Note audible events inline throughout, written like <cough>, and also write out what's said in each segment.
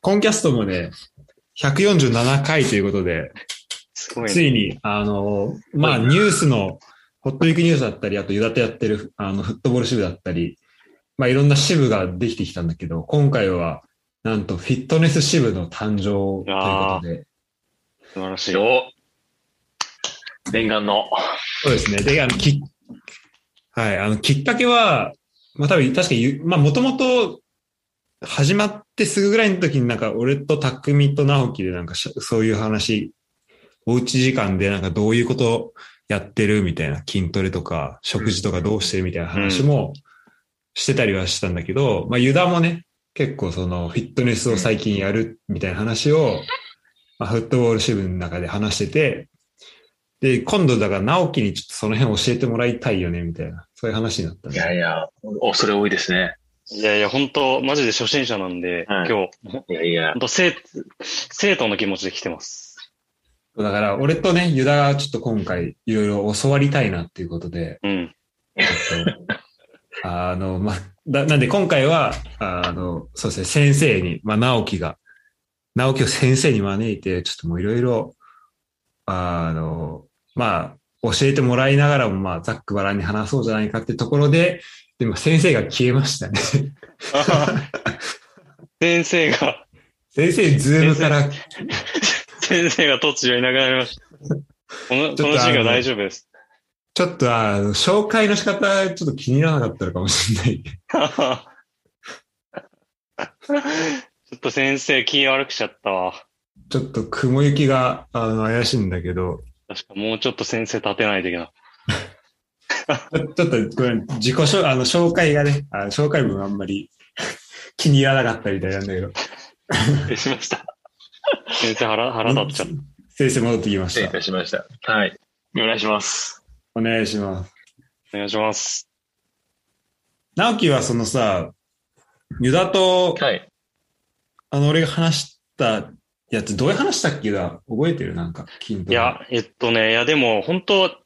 コンキャストもね、147回ということで、すごい、ね。ついに、あの、まあ、ニュースの、ホットウィークニュースだったり、あと、ユダとやってる、あの、フットボール支部だったり、まあ、いろんな支部ができてきたんだけど、今回は、なんと、フィットネス支部の誕生ということで、素晴らしい。お念願の。そうですね。で、あの、き、はい、あの、きっかけは、まあ多分、確かに、まあもともと、始まってすぐぐらいの時になんか、俺と匠と直樹でなんかし、そういう話、おうち時間でなんかどういうことやってるみたいな、筋トレとか、食事とかどうしてるみたいな話もしてたりはしたんだけど、まあユダもね、結構そのフィットネスを最近やるみたいな話を、まあ、フットボール支部の中で話してて、で、今度だから直樹にちょっとその辺教えてもらいたいよね、みたいな、そういう話になったんいで。やいや、恐れ多いですね。いやいや、本当マジで初心者なんで、はい今日、いやいや本。当生、生徒の気持ちで来てます。だから、俺とね、ユダがちょっと今回、いろいろ教わりたいなっていうことで、うん。あの、ま、だ、なんで今回は、あの、そうですね、先生に、まあ、直樹が、直樹を先生に招いて、ちょっともういろいろ、あの、まあ、教えてもらいながらも、まあ、ざっくばらんに話そうじゃないかってところで、でも先生が消えましたね。<laughs> 先生が、先生、ズームから、先生が突如いなくなりました。この、この授業大丈夫です。ちょっと、あの、紹介の仕方、ちょっと気にならなかったのかもしれない。ちょっと先生気悪くしちゃったわ。ちょっと雲行きが、あの、怪しいんだけど、確かもうちょっと先生立てないといけない。<laughs> ちょっと、ごめん、自己紹、あの、紹介がね、あの紹介文あんまり <laughs> 気に入らなかったみたいなんだけど、失礼しました。先生腹、腹立っちゃった。先生戻ってきま失礼いした。たしました。はい。お願いします。お願いします。お願いします。直樹はそのさ、ユダと、はい。あの、俺が話したやつ、どういう話したっけだ？覚えてる？なんか。いや、えっとね、いやでも本当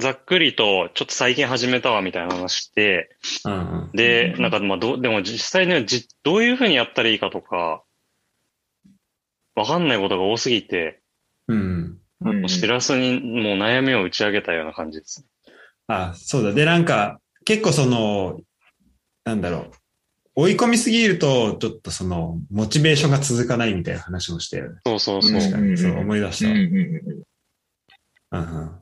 ざっくりと、ちょっと最近始めたわみたいな話して、うんうん。で、なんかまあどう、でも実際ね、じどういうふうにやったらいいかとか、わかんないことが多すぎて、うんうん。うんしらすにもう悩みを打ち上げたような感じです。あ、そうだ。で、なんか、結構その、なんだろう。追い込みすぎると、ちょっとその、モチベーションが続かないみたいな話をしてよね。そうそうそう。確かに。そう、思い出したわ。うんうんうんうんうん。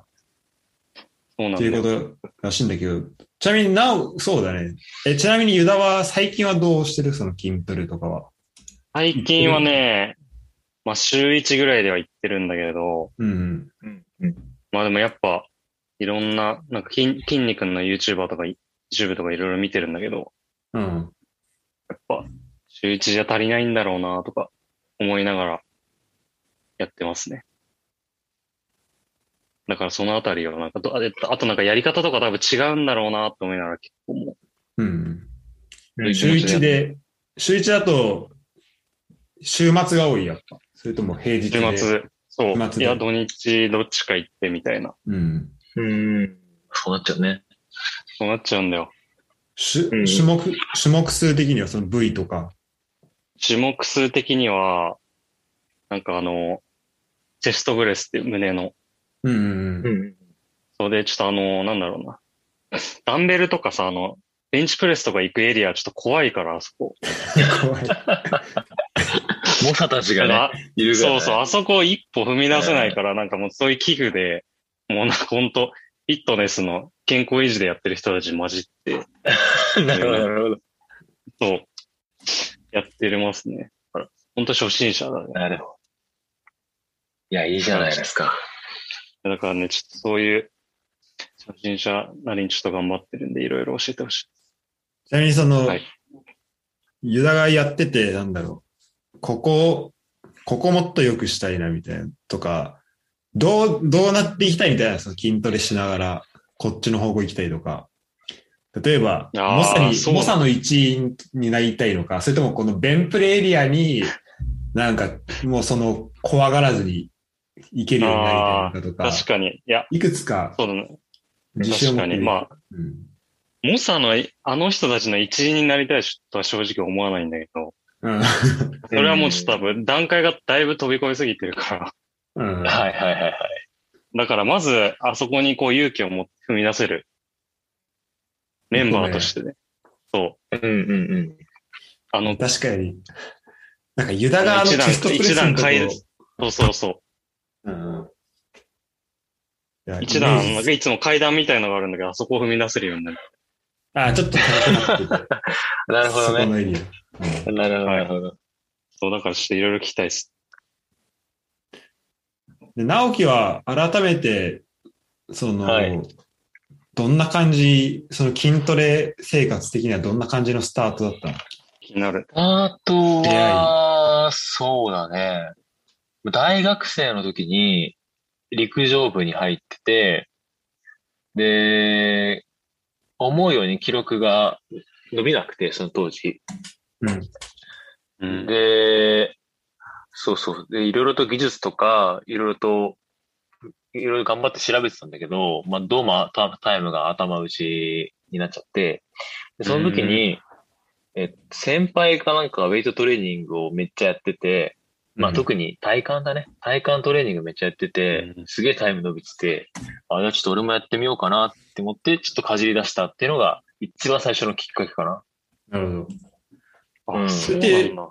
そうなん。っていうことらしいんだけど、ちなみになお、そうだね。え、ちなみにユダは最近はどうしてる？その筋トレとかは。最近はね、まあ週1ぐらいでは行ってるんだけど、うんうん。うんうんまあでもやっぱ、いろんな、なんか筋、筋肉の YouTuber とか、YouTube とかいろいろ見てるんだけど、うん。やっぱ、週1じゃ足りないんだろうなとか思いながらやってますね。だからそのあたりをなんかど、あであとなんかやり方とか多分違うんだろうなと思いながら結構もうん。うん週一で、週一だと、週末が多い、やっぱ。それとも平う、日で。週末、そう、いや土日どっちか行ってみたいな。うん。うん。そうなっちゃうね。そうなっちゃうんだよ。種うん種目、種目数的にはその部位とか。種目数的には、なんかあの、チェストグレスって胸の、うんうんううん。ん。そうで、ちょっとあの、なんだろうな。<laughs> ダンベルとかさ、あの、ベンチプレスとか行くエリアちょっと怖いから、あそこ。怖い。<laughs> 猛者たちがあね、いるから、ね。そうそう、あそこ一歩踏み出せないから、なんかもうそういう器具で、もうなんかほんと、フィットネスの健康維持でやってる人たち混じって、<laughs> なるほど、なるほど。そう、やってますね。ほんと初心者だね。なるほど。いや、いいじゃないですか。だからね、ちょっとそういう、初心者なりにちょっと頑張ってるんで、いろいろ教えてほしい。ちなみにその、はいユダがやってて、なんだろう。ここ、ここもっと良くしたいな、みたいな。とか、どう、どうなっていきたいみたいな、その筋トレしながら、こっちの方向行きたいとか。例えば、モサに、モサの一員になりたいのか、それともこのベンプレエリアに、なんか、もうその、怖がらずに行けるようになりたいのかとか、確かに。いや、いくつかそうだね。自信を持って確かに。まあ、うん。モサの、あの人たちの一員になりたいとは正直思わないんだけど、うん。それはもうちょっと多分段階がだいぶ飛び越えすぎてるから。うん。はいはいはいはい。だからまず、あそこにこう勇気をも踏み出せるメンバーとしてね。そう。うんうんうん。あの、確かに。なんかユダがあのチェストプレスのとこ一段そうそうそうんうんいやう。一段、いつも階段みたいのがあるんだけど、あそこを踏み出せるようになる。あ、ちょっと高くなってて。なるほどね。そこのエリア。うんなるほど、なるほど。そう、だからちょっといろいろ聞きたいです。で、直樹は改めて、その、はいどんな感じ、その筋トレ生活的にはどんな感じのスタートだったの？気になる。あとは、そうだね。大学生の時に陸上部に入ってて、で、思うように記録が伸びなくて、その当時。うん。うん。で、そうそう。で、いろいろと技術とか、いろいろと、いろいろ頑張って調べてたんだけど、まあ、どうもタタイムが頭打ちになっちゃって、でその時に、え、先輩かなんかがウェイトトレーニングをめっちゃやってて、まあ、うん特に体幹だね。体幹トレーニングめっちゃやっててう、んすげえタイム伸びてて、あ、じゃあちょっと俺もやってみようかなって思って、ちょっとかじり出したっていうのが、一番最初のきっかけかな。なるほど。うんあ、そうなんだ。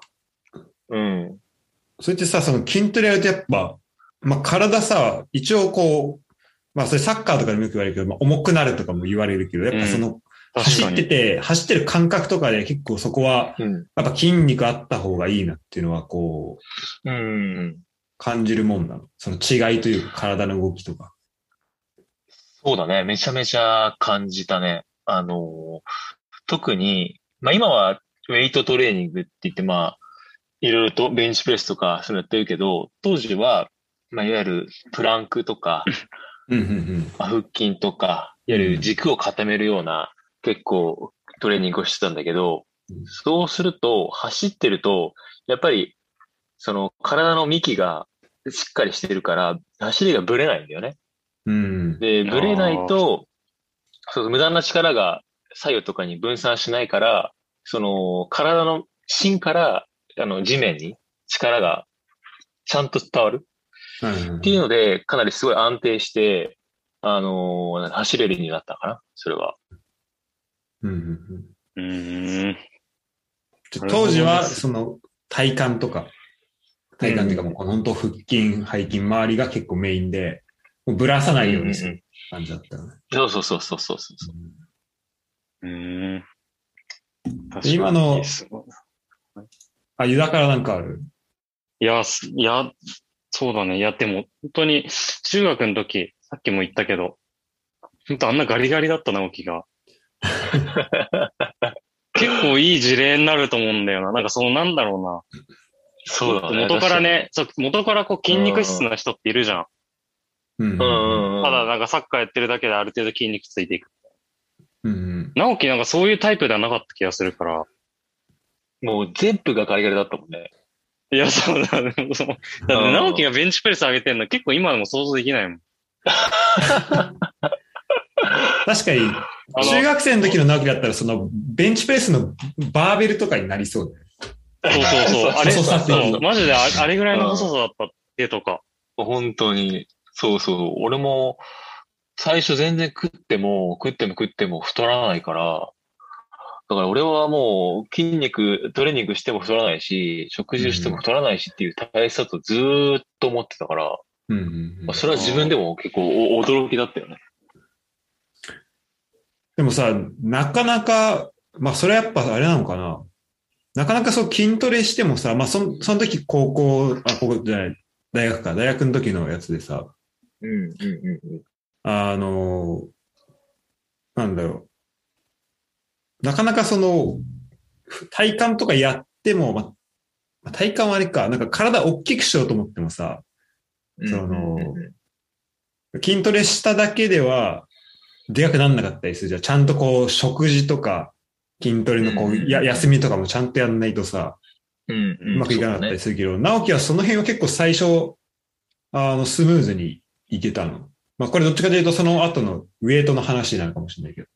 うん。それってさ、その筋トレやるとやっぱ、まあ、体さ、一応こう、まあ、それサッカーとかでもよく言われるけど、まあ、重くなるとかも言われるけど、やっぱその、走って。て、走ってる感覚とかで結構そこは、うん。やっぱ筋肉あった方がいいなっていうのは、こう、うん。感じるもんなの。その違いというか、体の動きとか。そうだね。めちゃめちゃ感じたね。あのー特に、まあ今はウェイトトレーニングって言って、まあ、いろいろとベンチプレスとかそういうのやってるけど、当時は、まあいわゆるプランクとか、うんうんまあ、腹筋とか、いわゆる軸を固めるような結構トレーニングをしてたんだけどうん、そうすると、走ってると、やっぱり、その体の幹がしっかりしてるから、走りがぶれないんだよね。うん。うん。で、ぶれないと、そう、無駄な力が左右とかに分散しないから、その、体の芯から、あの、地面に力がちゃんと伝わるうんっていうので、かなりすごい安定して、あのー走れるようになったかな、それは。うんうんうん当時は、その、体幹とか、体幹っていうかもう、本当腹筋、背筋周りが結構メインで、もうぶらさないようにする感じだったよね。そうそうそうそうそうそう。うーん。で今のあ、ユダからなんかある？いや、すいや、そうだね。いや、でも、本当に、中学の時、さっきも言ったけど、本当あんなガリガリだった直樹が。結構いい事例になると思うんだよな。なんかその、なんだろうな。そうだね。元からね、そう元からこう筋肉質な人っているじゃん。うん。ただなんかサッカーやってるだけである程度筋肉ついていく。うんうん。直樹なんかそういうタイプではなかった気がするから。もう全部がガリガリだったもんね。いや、そうだね。そうだってうん直樹がベンチプレス上げてんの結構今でも想像できないもん。<laughs> 確かに、中学生の時の直樹だったら、その、ベンチプレスのバーベルとかになりそうだよね。そうそうそう。あれ、そうマジでああれぐらいの細さだったってとか。本当に。そうそう。俺も、最初全然食っても、食っても食っても太らないから、だから俺はもう筋肉、トレーニングしても太らないし、食事しても太らないしっていう体質だとずーっと思ってたから、うんうんうんまあ、それは自分でも結構お驚きだったよね。でもさ、なかなか、まあそれはやっぱあれなのかな。なかなかそう筋トレしてもさ、まあそのその時高校、あ、高校じゃない、大学か、大学の時のやつでさ、うん、うん、うん。あの、なんだろう。なかなかその、体幹とかやっても、まあ、体幹はあれか、なんか体大きくしようと思ってもさ、うんそのうんうん筋トレしただけでは、でかくなんなかったりするじゃん。ちゃんとこう、食事とか、筋トレのこう、うんや、休みとかもちゃんとやんないとさ、うん、うまくいかなかったりするけど、直樹はその辺は結構最初、あの、スムーズにいけたの。まあこれどっちかというとその後のウェイトの話になるかもしれないけど。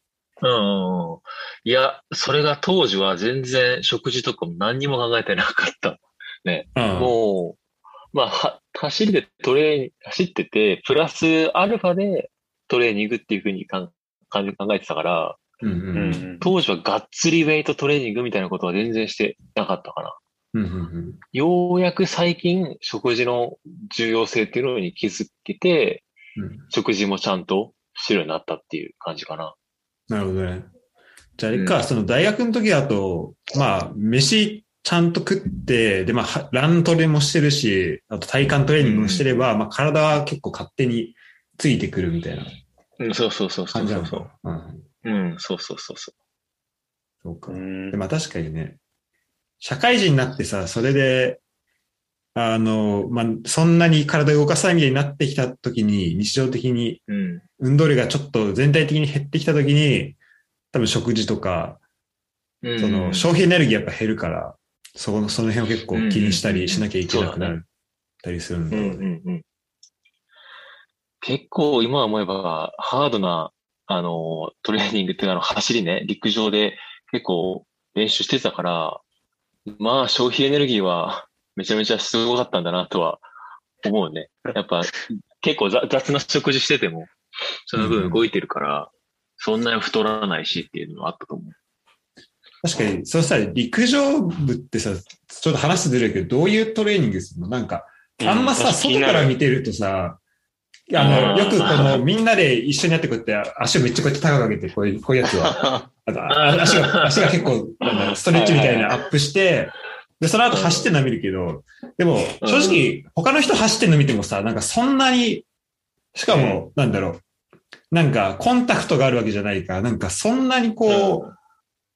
うん。いや、それが当時は全然食事とかも何にも考えてなかった。<laughs> うん。もう、まあ、は、走りでトレーニ走ってて、プラスアルファでトレーニングっていうふうにかん感じ考えてたから、うんううんん当時はがっつりウェイトトレーニングみたいなことは全然してなかったかな。うんうんようやく最近食事の重要性っていうのに気づけて、うん食事もちゃんと知るようになったっていう感じかな。なるほどね。じゃああれか、うんその大学の時だと、まあ、飯ちゃんと食って、で、まあは、ラントレもしてるし、あと体幹トレーニングもしてれば、まあ、体は結構勝手についてくるみたいなうん、そうそうそうそ感じなうそうそう。ん。うん、そうそうそうそそうかう。んでまあ確かにね、社会人になってさ、それで、あの、まあ、そんなに体を動かさないみたいになってきた時に、日常的にう。うん。運動量がちょっと全体的に減ってきた時に、多分食事とか、うんその消費エネルギーやっぱ減るから、そこの、その辺を結構気にしたりしなきゃいけなくなったりするんだうんろうね。うんうん。結構今思えばハードな、あの、トレーニングっていうかあの走りね、陸上で結構練習してたから、まあ消費エネルギーはめちゃめちゃすごかったんだなとは思うね。やっぱ結構ざ雑な食事してても、その分動いてるから、そんなに太らないしっていうのはあったと思う。確かに、そうさ、陸上部ってさ、ちょっと話ずれるけど、どういうトレーニングするの？なんか、あんまさ、うん外から見てるとさ、あの、よくこの、みんなで一緒にやってこうやって、足をめっちゃこうやって高く上げて、こういう、こういうやつは。あ足が、足が結構、なんだろうストレッチみたいなアップして、で、その後走ってるのは見るけど、でも、正直、他の人走ってるの見てもさ、なんかそんなに、しかも、なんだろう、なんかコンタクトがあるわけじゃないから、なんかそんなにこ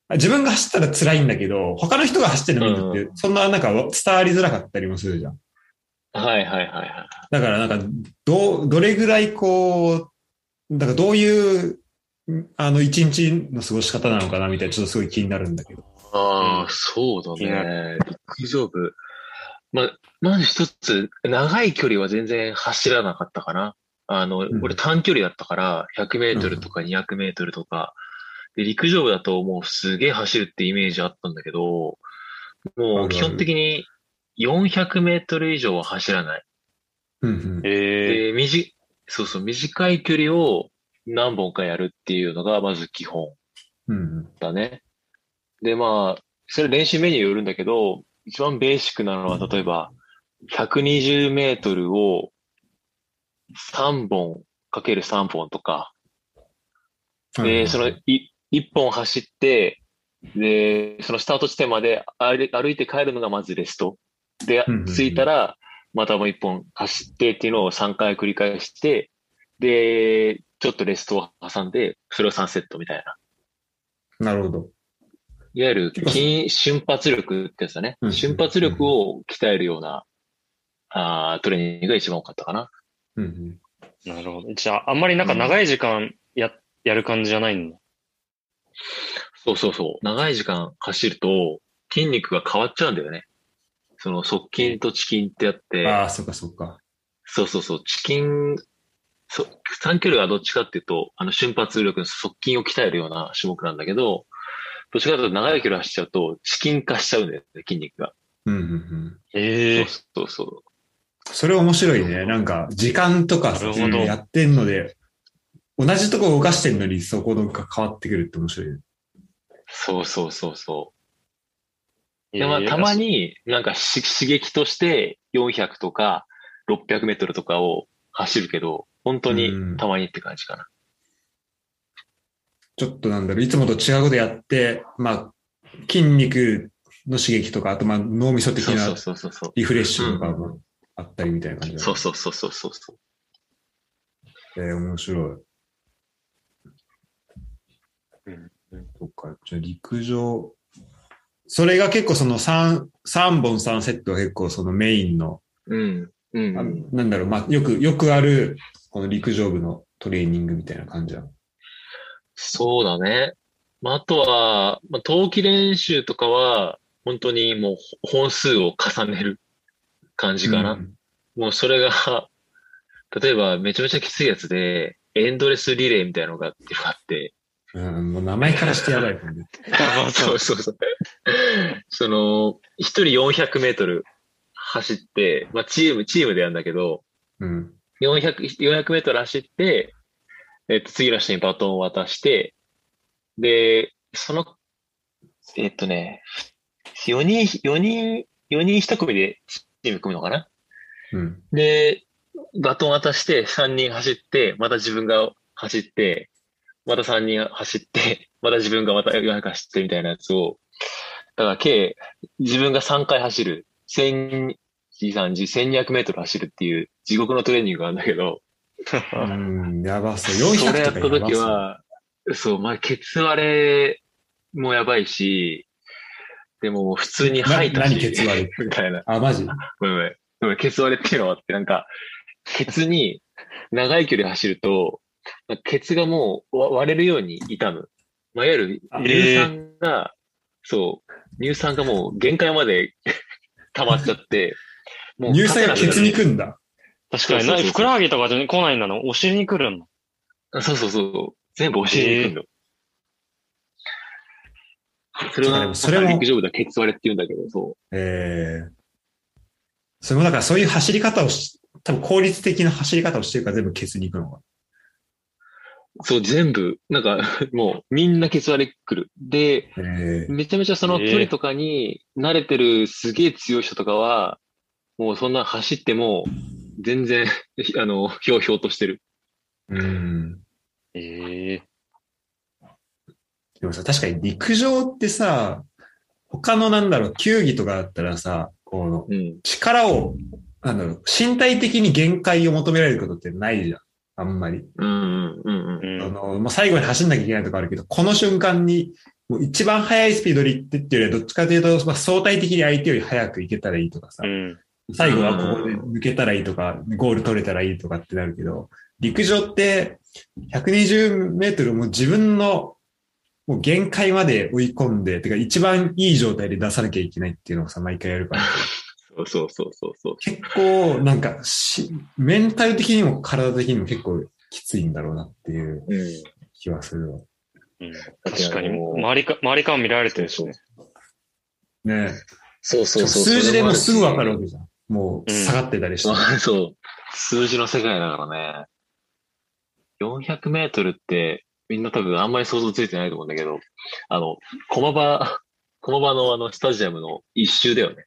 う、自分が走ったら辛いんだけど、他の人が走ってるの見るって、そんななんか伝わりづらかったりもするじゃん。はいはいはいはい。だからなんか、ど、どれぐらいこう、だからどういう、あの、一日の過ごし方なのかなみたいな、ちょっとすごい気になるんだけど。ああ、うんそうだね。陸上部。まあ、まず一つ、長い距離は全然走らなかったかな。あの、ん俺短距離だったから、100メートルとか200メートルとか、で、陸上部だともうすげえ走るってイメージあったんだけど、もう基本的に400メートル以上は走らない。うんうん。えで、みじ、そうそう、短い距離を何本かやるっていうのがまず基本。うんだね。で、まあ、それ練習メニューによるんだけど、一番ベーシックなのは、例えば、120メートルを3本かける3本とか、うん。で、そのい1本走って、で、そのスタート地点まで歩い歩いて帰るのがまずレスト。でうんうんうん、着いたら、またもう1本走ってっていうのを3回繰り返して、で、ちょっとレストを挟んで、それを3セットみたいな。なるほど。いわゆる筋瞬発力ってやつだねうん。瞬発力を鍛えるような、あートレーニングが一番多かったかな。うんうん。ー、なるほど。じゃあ、あんまりなんか長い時間や、やる感じじゃないんだ。そうそうそう。長い時間走ると筋肉が変わっちゃうんだよね。その側筋と遅筋ってやって、ああ、そっかそっか。そうそうそう。遅筋、そ短距離はどっちかっていうと、あの瞬発力の側筋を鍛えるような種目なんだけど、どっちかというと長い距離走っちゃうと、遅筋化しちゃうんだよね、筋肉が。うんうんうん。ええそうそうそう。それ面白いね。なんか、時間とかさ、なるほどやってんので、同じとこ動かしてんのに、そこが変わってくるって面白いね。そうそうそうそう。ー。で、たま、になんかし刺激として400とか600メートルとかを走るけど、本当にたまにって感じかな。ちょっとなんだろう、いつもと違うことやって、まあ、筋肉の刺激とか、あとまあ脳みそ的なそうそうそうそうそう。リフレッシュとかもあったりみたいな感じそうそうそうそうそうそう。えー、面白い。うんそっか。じゃあ陸上。それが結構その3、三本3セットが結構そのメインの、うん。うん、あうん。なんだろう、まあ、よく、よくある、この陸上部のトレーニングみたいな感じだ。そうだね。まあ、あとは、まあ、冬季練習とかは、本当にもう本数を重ねる感じかな。うんもうそれが、例えばめちゃめちゃきついやつで、エンドレスリレーみたいなのがあって、うん、もう名前からしてやばいもんね。ま <laughs> あそうそうそう。その、一人400メートル走って、まあチーム、チームでやるんだけど、うん。400、400メートル走って、えっと、次の人にバトンを渡して、で、その、えっとね、4人、4人、4人1組でチーム組むのかな？うん。で、バトン渡して3人走って、また自分が走って、また3人走って、<laughs> また自分がまた400走ってみたいなやつを、だから計、自分が3回走る、1000、1200メートル走るっていう地獄のトレーニングがあるんだけど、うん、やばそう。400それやった。時は、そう、まあ、ケツ割れもやばいし、でも普通に吐いたし、な何ケツ割れ？みたいな。あ、マジ？ごめんごめん。ごめん、ケツ割れっていうのはあって、なんか、ケツに長い距離走ると、ケツがもうわ割れるように痛む。まあ、いわゆるあ乳酸が、そう、乳酸がもう限界まで <laughs> 溜まっちゃって、もう乳酸がケツに勝くんだ。確かにふくらはぎとかじゃ来ないんだな。お尻に来るんだ。てなくなるそうそうそう。全部お尻に行くんだよ。それは、それも陸上部ではケツ割れって言うんだけど、そう。ええそれもだからそういう走り方をし、多分効率的な走り方をしてるから全部ケツに行くのか。そう、全部、なんか、<laughs> もう、みんなケツ割れ来る。で、ええめちゃめちゃその距離とかに慣れてるすげえ強い人とかは、もうそんな走っても、全然、<laughs> あの、ひょうひょうとしてる。うん。ええでもさ、確かに陸上ってさ、他のなんだろう、球技とかだったらさ、このうん。力を、なんだろう、身体的に限界を求められることってないじゃん。あんまり。うんうんうん。あの、もう最後に走んなきゃいけないとかあるけど、この瞬間に、もう一番速いスピードで行ってっていうよりは、どっちかというと、まあ、相対的に相手より速く行けたらいいとかさう、ん。最後はここで抜けたらいいとか、ゴール取れたらいいとかってなるけど、陸上って120メートルも自分のもう限界まで追い込んで、てか一番いい状態で出さなきゃいけないっていうのをさ、毎回やるから、そうそうそうそうそう。結構なんかし、メンタル的にも体的にも結構きついんだろうなっていううん。気はするわ。うん確かに、もう周りか、周りから見られてるしね。ねそうそうそう。数字でもうすぐわかるわけ。けじゃん。もう下がってたりして。そう。数字の世界だからね。400メートルって、みんな多分あんまり想像ついてないと思うんだけど、あの、駒場、<laughs> 駒場のあの、スタジアムの一周だよね。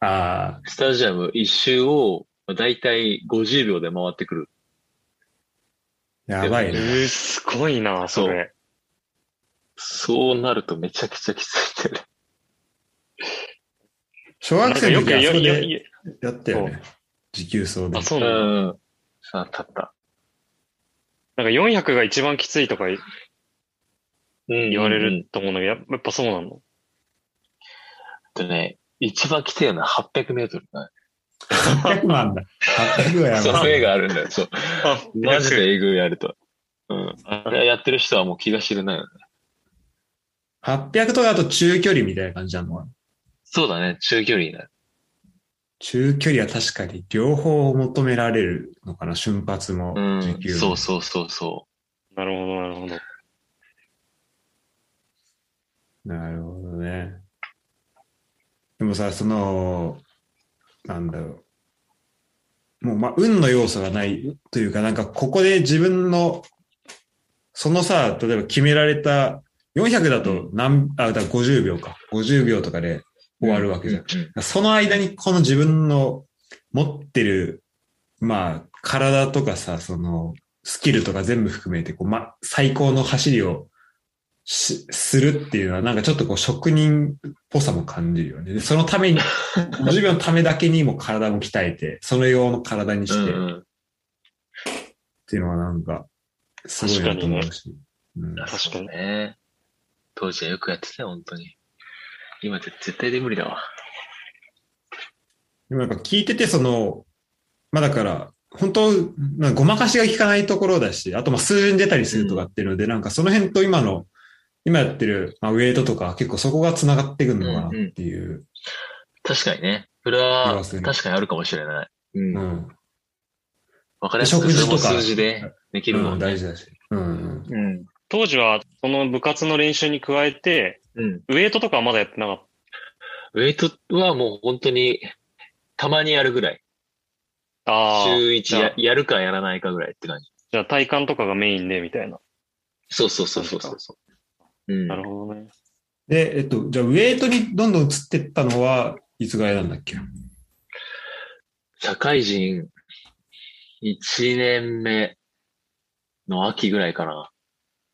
あスタジアム一周を、だいたい50秒で回ってくる。あ、やばいえね。ー、すごいな、それ。そうなるとめちゃくちゃきついんだよね。<laughs> 小学なんかよく、生の時はそれでよやったよね。持久走であ、。そううなの？ん。さあ、たった。なんか400が一番きついとか言言われると思うんだけど、ややっぱそうなの？とね、一番きてるのは800メートルだね。800万だ。800はやばい。その絵があるんだよ。そう。あ、マジでえぐいやると。うん。あれ？やってる人はもう気が知れないよね。800とかだと中距離みたいな感じなの？かなそうだね。中距離になる。中距離は確かに両方求められるのかな？瞬発もうん持久。も。そうそうそうそなるほど、なるほど。なるほどね。でもさ、その、なんだろう。もう、まあ、運の要素がないというか、なんか、ここで自分の、そのさ、例えば決められた、400だと何、あ、だから50秒か。50秒とかでう。終わるわけじゃんその間にこの自分の持ってる、まあ、体とかさ、その、スキルとか全部含めて、こう、ま、最高の走りをし、するっていうのは、なんかちょっとこう、職人っぽさも感じるよね。でそのために、<laughs> 50秒のためだけにも体も鍛えて、その用の体にして、っうんうんていうのはなんか、すごいなと思うし。うん確かにね。当時はよくやってたよ、本当に。今って絶対で無理だわ。でもなんか聞いてて、その、まあだから、本当、なんかごまかしが効かないところだし、あとまあ数字に出たりするとかっていうので、なんかその辺と今の、今やってる、まあ、ウェイトとか結構そこが繋がってくるのかなっていう。確かにね。それ気は確かにあるかもしれない。うん。うん。わかりやすく食事とかそれも数字でできるもうん。大事だし。うん。うん。当時はその部活の練習に加えて、うん。ウエイトとかはまだやってなかっウェイトはもう本当に、たまにやるぐらい。た。ああ。週一ややるかやらないかぐらいって感じ。じゃあ体幹とかがメインで、みたいな。そうそうそうそうそうそう。うん。なるほどね。で、えっと、じゃあ、ウェイトにどんどん移ってったのは、いつぐらいなんだっけ？社会人1年目の秋ぐらいかな。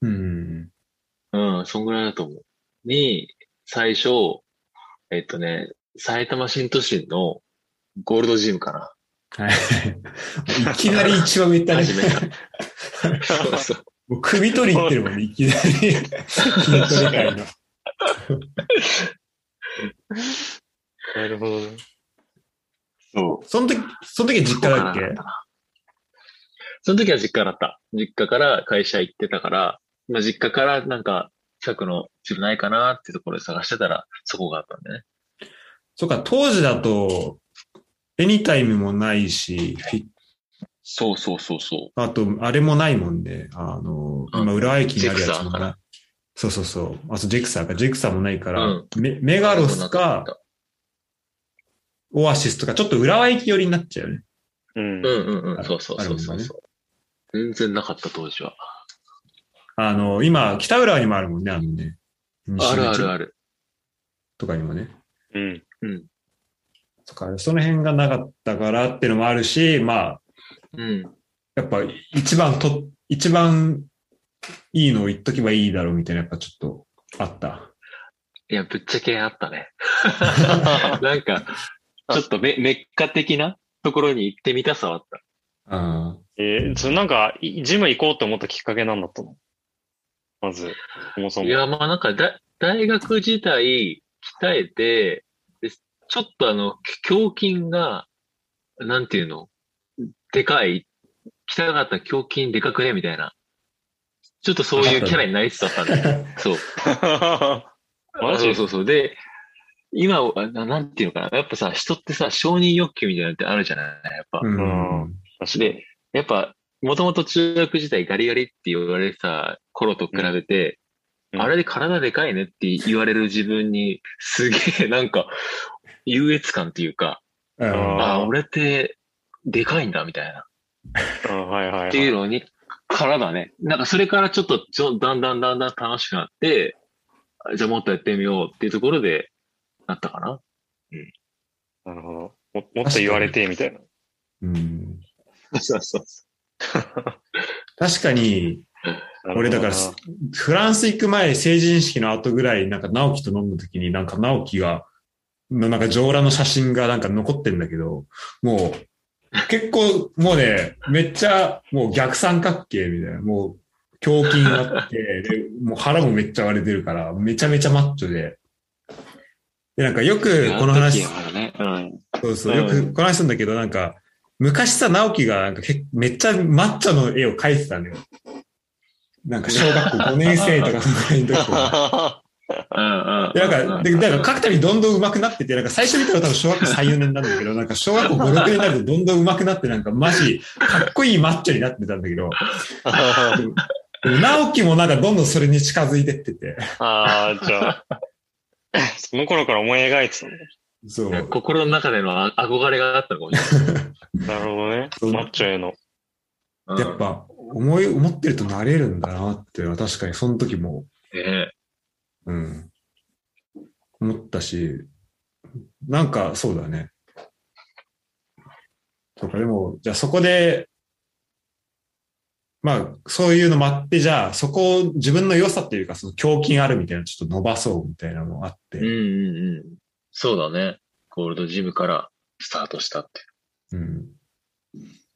うん。うん、そんぐらいだと思う。に、最初、えっとね、埼玉新都心のゴールドジムかな。はい。<laughs> いきなり一番上行ったね。始めた。そうそう。もう首取り行ってるもんね、いきなり。筋トレ界の。なるほどね。そう。その時、その時実家だっけ？その時は実家だった。実家から会社行ってたから、まあ実家からなんか近くのジムないかなってところで探してたらそこがあったんでね。そっか、当時だと、エニタイムもないし、フィそうそうそうそう。あと、あれもないもんで、あの、うん今、浦和駅にあるやつもなない。そうそうそう。あと、ジェクサーか、ジェクサーもないから、うんメメガロスか、オアシスとか、ちょっと浦和駅寄りになっちゃうよね。うん。うんうんそうそうそうそうあるそう。全然なかった当時は。あの、今、北浦和にもあるもんね、あのね。あるあるる。ある。とかにもね。うん。とか、その辺がなかったからっていうのもあるし、まあ、うん。やっぱ一番と、一番いいのを言っとけばいいだろうみたいな、やっぱちょっとあった。いや、ぶっちゃけあったね。<laughs> なんか、ちょっとメメッカ的なところに行ってみたさはあった。あえーそれなんか、いジム行こうって思ったきっかけなんだったの？まず、そもそも。いや、まあなんかだ、大学時代鍛えて、でちょっとあの、胸筋が、なんていうの、でかい、鍛えかった胸筋でかくね？みたいな。ちょっとそういうキャラになりつつあったんだよ。<laughs> そう。マジ？そうそうそう。で、今は、ななんていうのかな。やっぱさ、人ってさ、承認欲求みたいなのってあるじゃない？やっぱ。うん。うん。で、やっぱ、もともと中学時代ガリガリって言われてた頃と比べて、うんあれで体でかいねって言われる自分に、すげえなんか、優越感っていうか、うんあああ、俺って、でかいんだ、みたいな。うんはいはい、はい。っていうのに、からだね。なんかそれからちょっと、ちょだんだんだんだん楽しくなって、じゃあもっとやってみようっていうところで、なったかな。なるほど。ももっと言われて、みたいな。うん。そうそう確かに、俺だから、フランス行く前、成人式の後ぐらい、なんか直樹と飲んだ時に、なんか直樹が、のなんか上裸の写真がなんか残ってんだけど、もう、結構、もうね、めっちゃ、もう逆三角形みたいな、もう、胸筋があって、<laughs> で、もう腹もめっちゃ割れてるから、めちゃめちゃマッチョで。で、なんかよくこの話。そうそう、うんよくこの話するんだけど、なんか、昔さ、直樹がなんかけめっちゃマッチョの絵を描いてたんだよ。なんか小学校5年生とかそのぐらいの時 <laughs> なんか、で、なんか書くたびどんどん上手くなってて、なんか最初見たら多分小学校3、4年なんだけど、なんか小学校5、6年になるとどんどん上手くなって、なんかマジ、かっこいいマッチョになってたんだけど、直樹もなんかどんどんそれに近づいてってて、ああ、じゃあ、<laughs> その頃から思い描いてたんだ。そう。心の中でのあ憧れがあったのかもしれない。<laughs> なるほどね。マッチョへの。うんやっぱ、思い、思ってるとなれるんだなっていうのは確かにその時も、ねうん。思ったし、なんかそうだね。とかでも、じゃあそこで、まあ、そういうのもあって、じゃあ、そこを自分の良さっていうか、その胸筋あるみたいなのちょっと伸ばそうみたいなのもあって、うんうんうん。そうだね。ゴールドジムからスタートしたって。うん。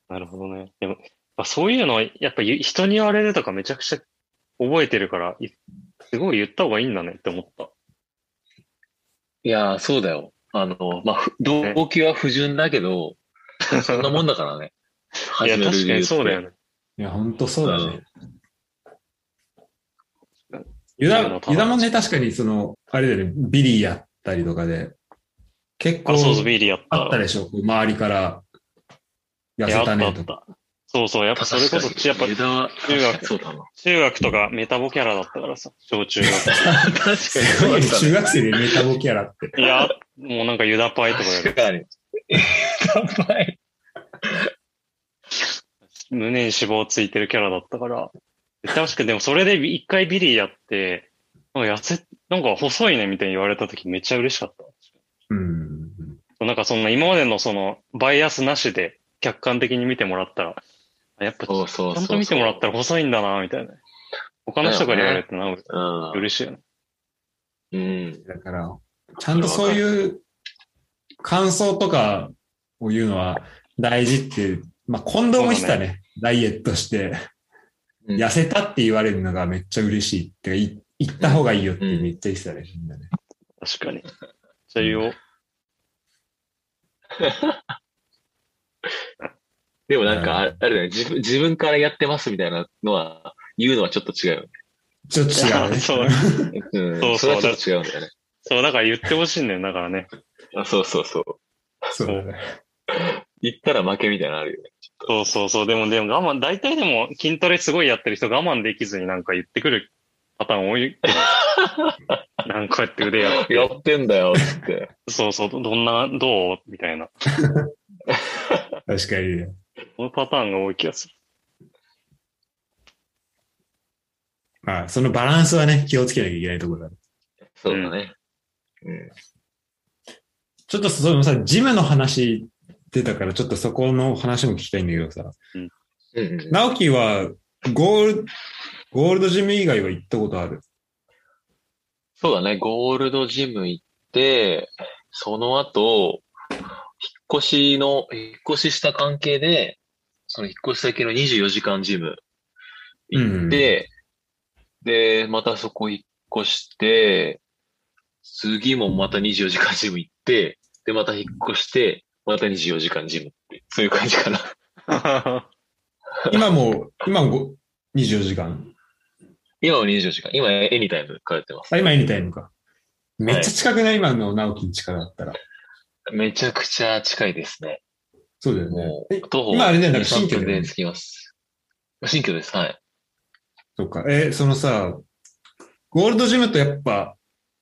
なるほどね。でも、まあ、そういうのは、やっぱゆ人に言われるとかめちゃくちゃ覚えてるから、いすごい言った方がいいんだねって思った。いやー、そうだよ。あの、まあ、ふ動機は不純だけど、<laughs> そんなもんだからね。いや、確かにそうだよね。ね。いや、本当そうだね。うんユダ、ユダもね、確かにその、あれだよね、ビリーやったりとかで、結構あ、そうそう、ビリーやった。あったでしょ、周りから、痩せたねとか。そうそう、やっぱそれこそ、やっぱ中学。<laughs> 中学とかメタボキャラだったからさ、小中学。<laughs> 確かにすごいね、中学生でメタボキャラって。いや、もうなんかユダパイとかで確かに。やばい。胸に脂肪ついてるキャラだったから。確かにでもそれで一回ビリーやって、なんか痩せ、なんか細いねみたいに言われた時めっちゃ嬉しかった。うん。なんかそんな今までのそのバイアスなしで客観的に見てもらったら、あやっぱちそうそうそうそう。ゃんと見てもらったら細いんだな、みたいな。他の人から言われてなんかうん。嬉しいよね。うん。だから、ちゃんとそういう感想とかを言うのは大事っていう、まあ、近藤も言ってたね。ダイエットして、うん痩せたって言われるのがめっちゃ嬉しいってか、い言った方がいいよってめっちゃ言ってたね、みんなね。確かに。じゃあ言おう。<laughs> でもなんか、ああれだよね、自分、自分からやってますみたいなのは、言うのはちょっと違うよね。ちょっと違うね。<laughs> そううん。そうそうそれはちょっと違うんだよね。そう、だから言ってほしいんだよ。だからね。あそうそうそう。そうだね。言ったら負けみたいなのあるよね。そうそうそう。でも、でも我慢、大体でも筋トレすごいやってる人我慢できずになんか言ってくるパターン多い。<laughs> なんかやって腕やって。やってんだよ、つって。そうそう、どんな、どう？みたいな。<laughs> 確かにね。このパターンが多い気がする。まあ、そのバランスはね、気をつけなきゃいけないところだね。そうだね。うん。ちょっとそのさ、ジムの話出たから、ちょっとそこの話も聞きたいんだけどさ、うんうん。直樹はゴール、ゴールドジム以外は行ったことある？そうだね、ゴールドジム行って、その後、越しの、引っ越しした関係で、その引っ越し先の24時間ジム行って、で、またそこ引っ越して、次もまた24時間ジム行って、で、また引っ越して、また24時間ジムって、そういう感じかな。今も、今もご24時間？今は24時間。今、エニタイム通ってます。あ、今エニタイムか。めっちゃ近くない？今の直樹の力だったら。めちゃくちゃ近いですね。そうだよねも。えう、徒歩今あれだよ、なん2か新居3分だよねで着きます。新居です。はい。そっか。え、そのさ、ゴールドジムとやっぱ、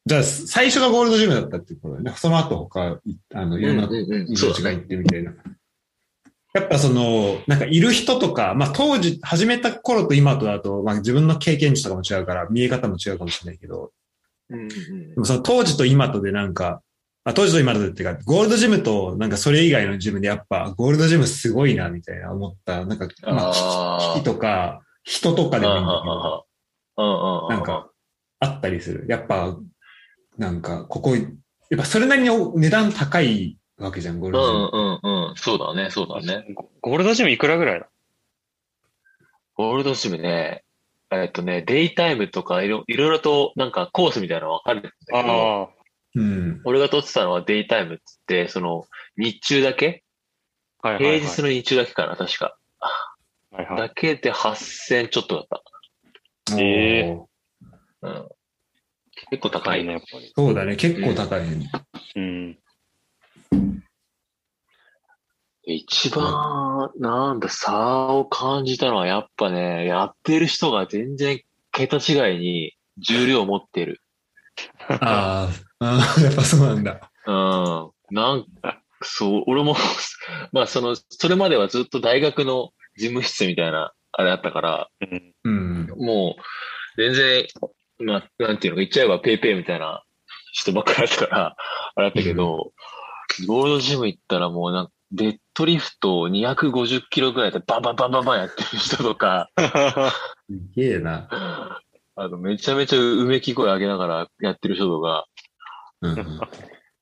じゃあ最初がゴールドジムだったってことだよね。その後他、いあの、いろんなうんうんうん24時間行ってみたいな。やっぱその、なんかいる人とか、まあ当時始めた頃と今とだと、まあ自分の経験値とかも違うから見え方も違うかもしれないけど、うんうんでもその当時と今とでなんか、あ当時と今とでっていうか、ゴールドジムとなんかそれ以外のジムでやっぱゴールドジムすごいなみたいな思った、なんか、まああー機器とか人とかでもいいんだけど、うんうんなんか、あったりする。やっぱ、なんか、ここ、やっぱそれなりにお値段高いわけじゃん、ゴールうドジム。んうんうん。そうだね、そうだね。ゴゴールドジムいくらぐらいだゴールドジムね、えっとね、デイタイムとかいろいろいろとなんかコースみたいなの分かるんだけど、あうん。俺が取ってたのはデイタイムっつって、その日中だけ？あ、はいはい、はい。平日の日中だけかな、確か。はいはい。だけで8000ちょっとだった。ええおーうん。結構高いね。やっぱり。そうだね、結構高いね。うん。一番、なんだ、差を感じたのはやっぱね、やってる人が全然桁違いに重量を持ってる。あーあー、やっぱそうなんだ。うん。なんか、そう、俺も、<laughs> まあその、それまではずっと大学の事務室みたいな、あれだったから、うん。うん。もう、全然、まあ、なんていうのか、言っちゃえばペイペイみたいな人ばっかりだったから、あれだったけど、ゴールドジム行ったらもうなんか、デッドリフトを250キロぐらいでバンバンバンバンバンやってる人とか、<laughs> すげえな。あの、めちゃめちゃうめき声上げながらやってる人とか、うん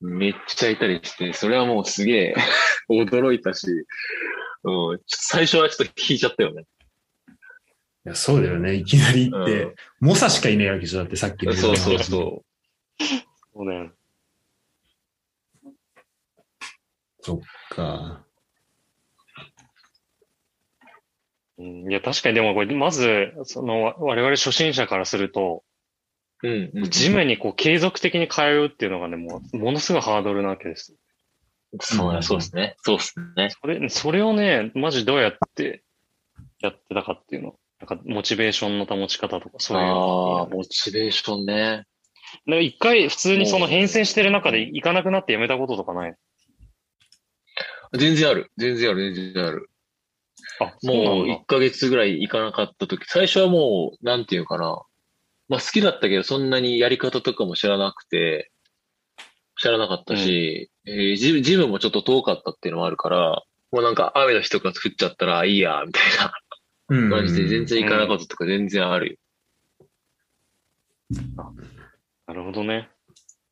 うん。めっちゃいたりして、それはもうすげえ <laughs> 驚いたし、うん、最初はちょっと引いちゃったよね。いやそうだよね。いきなり行って、うん猛者しかいないわけでしょだってさっきの。そうそうそう。そうだよね。そっか。うんいや、確かにでもこれ、まず、その、わ我々初心者からすると、うん、うん。ジムにこう継続的に通うっていうのがね、もう、ものすごいハードルなわけです。そうだ、そうですね。そうですね。それ、それをね、マジどうやってやってたかっていうの。なんか、モチベーションの保ち方とか、そういうあのあ、。モチベーションね。なんか一回、普通にその変遷してる中で行かなくなってやめたこととかない？全然ある。全然ある、全然ある。あ、そうもうなんだ1ヶ月ぐらい行かなかった時、最初はもう、なんていうかな。まあ好きだったけど、そんなにやり方とかも知らなくて、知らなかったし、えージム、ジムもちょっと遠かったっていうのもあるから、もうなんか雨の日とか降っちゃったらいいや、みたいなうん感じで全然行かなかったとか全然あるよ。なるほどね。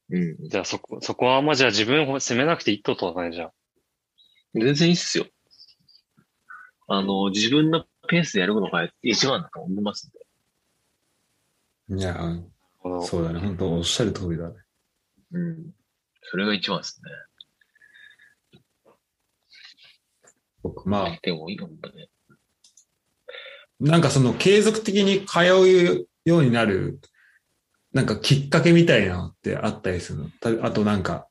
うん。じゃあそこ、そこはあんまじゃあ自分を責めなくていいってことだね、じゃあ。全然いいっすよ。あの、自分のペースでやることが一番だと思いますんで。いや、そうだね。本当おっしゃる通りだね。うん。それが一番ですね。僕、まあ、でもいいかもね。なんかその継続的に通うようになる、なんかきっかけみたいなのってあったりするの？たあとなんか、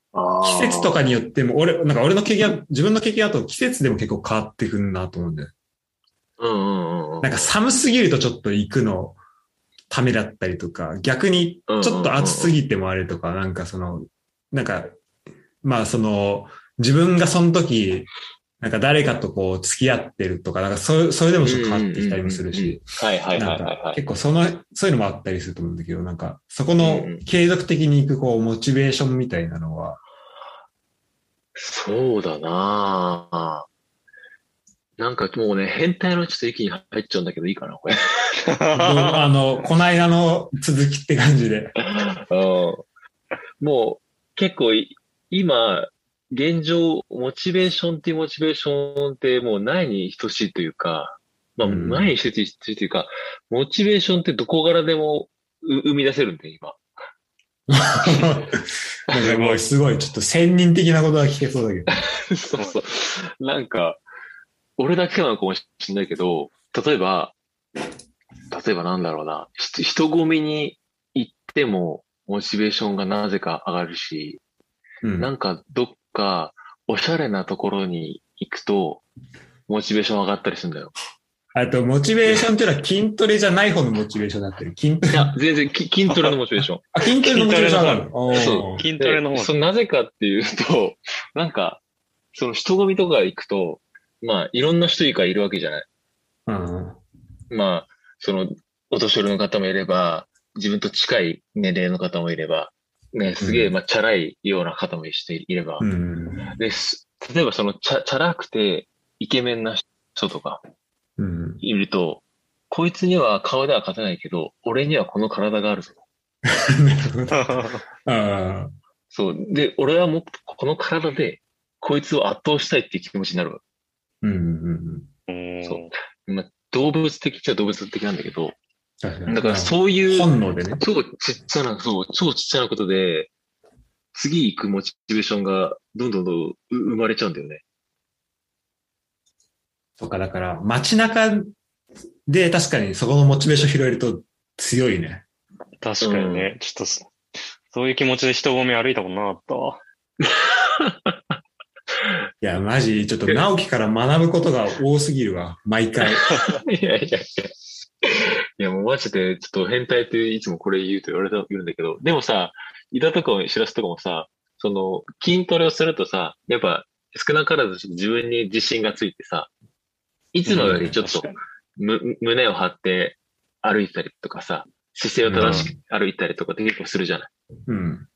季節とかによっても、俺、なんか俺の経験は、自分の経験だと季節でも結構変わってくるなと思うんだよ。うんうんうんうん。なんか寒すぎるとちょっと行くのためだったりとか、逆にちょっと暑すぎてもあれとか、なんかその、なんか、まあその、自分がその時、なんか誰かとこう付き合ってるとか、なんかそれ、それでもちょっと変わってきたりもするし、はいはいはい結構その、そういうのもあったりすると思うんだけど、なんかそこうんのうん。継続的に行くこうモチベーションみたいなのは、そうだなぁ。なんかもうね、変態のちょっと域に入っちゃうんだけどいいかな、これ。あの、この間の続きって感じで。うんもう結構い今、現状、モチベーションっていうモチベーションってもうないに等しいというか、まあ、うんないに等しいというか、モチベーションってどこからでもう生み出せるんで、今。<laughs> なんかもうすごい、ちょっと仙人的なことは聞けそうだけど。<laughs> そうそう。なんか、俺だけなのかもしれないけど、例えば、例えばなんだろうな、ひ人混みに行っても、モチベーションがなぜか上がるし、うん。なんかどっかおしゃれなところに行くと、モチベーション上がったりするんだよ。あと、モチベーションっていうのは筋トレじゃない方のモチベーションだったり、筋トレ。いや、全然き筋トレのモチベーション。<laughs> あ、筋トレのモチベーション上がる。のそう。筋トレの方でそのなぜかっていうと、なんか、その人混みとか行くと、まあ、いろんな人がいるわけじゃない。うん。まあ、その、お年寄りの方もいれば、自分と近い年齢の方もいれば、ね、すげえ、うんまあ、チャラいような方もしていれば、うん。です。例えばそのチャ、チャラくて、イケメンな人とかうん。いると、こいつには顔では勝てないけど、俺にはこの体があるぞ。<laughs> そう。で、俺はもっとこの体で、こいつを圧倒したいっていう気持ちになるうんうんうん。うんそうまあ、動物的っちゃ動物的なんだけど。だからそういう、本能でね。超ちっちゃな、そう、超ちっちゃなことで、次行くモチベーションがどんどんどん生まれちゃうんだよね。とか、だから、街中で確かにそこのモチベーション拾えると強いね。確かにね、ちょっとそ、そういう気持ちで人混み歩いたことなかったわ。<laughs> いや、マジ、ちょっと直樹から学ぶことが多すぎるわ。毎回。<laughs> いやいやいや。いや、もうマジで、ちょっと変態っていつもこれ言うと言われた、言うんだけど、でもさ、板とかも知らすとかもさ、その、筋トレをするとさ、やっぱ、少なからず自分に自信がついてさ、いつもよりちょっとむ、胸を張って歩いたりとかさ、姿勢を正しく歩いたりとかって結構するじゃない。うん。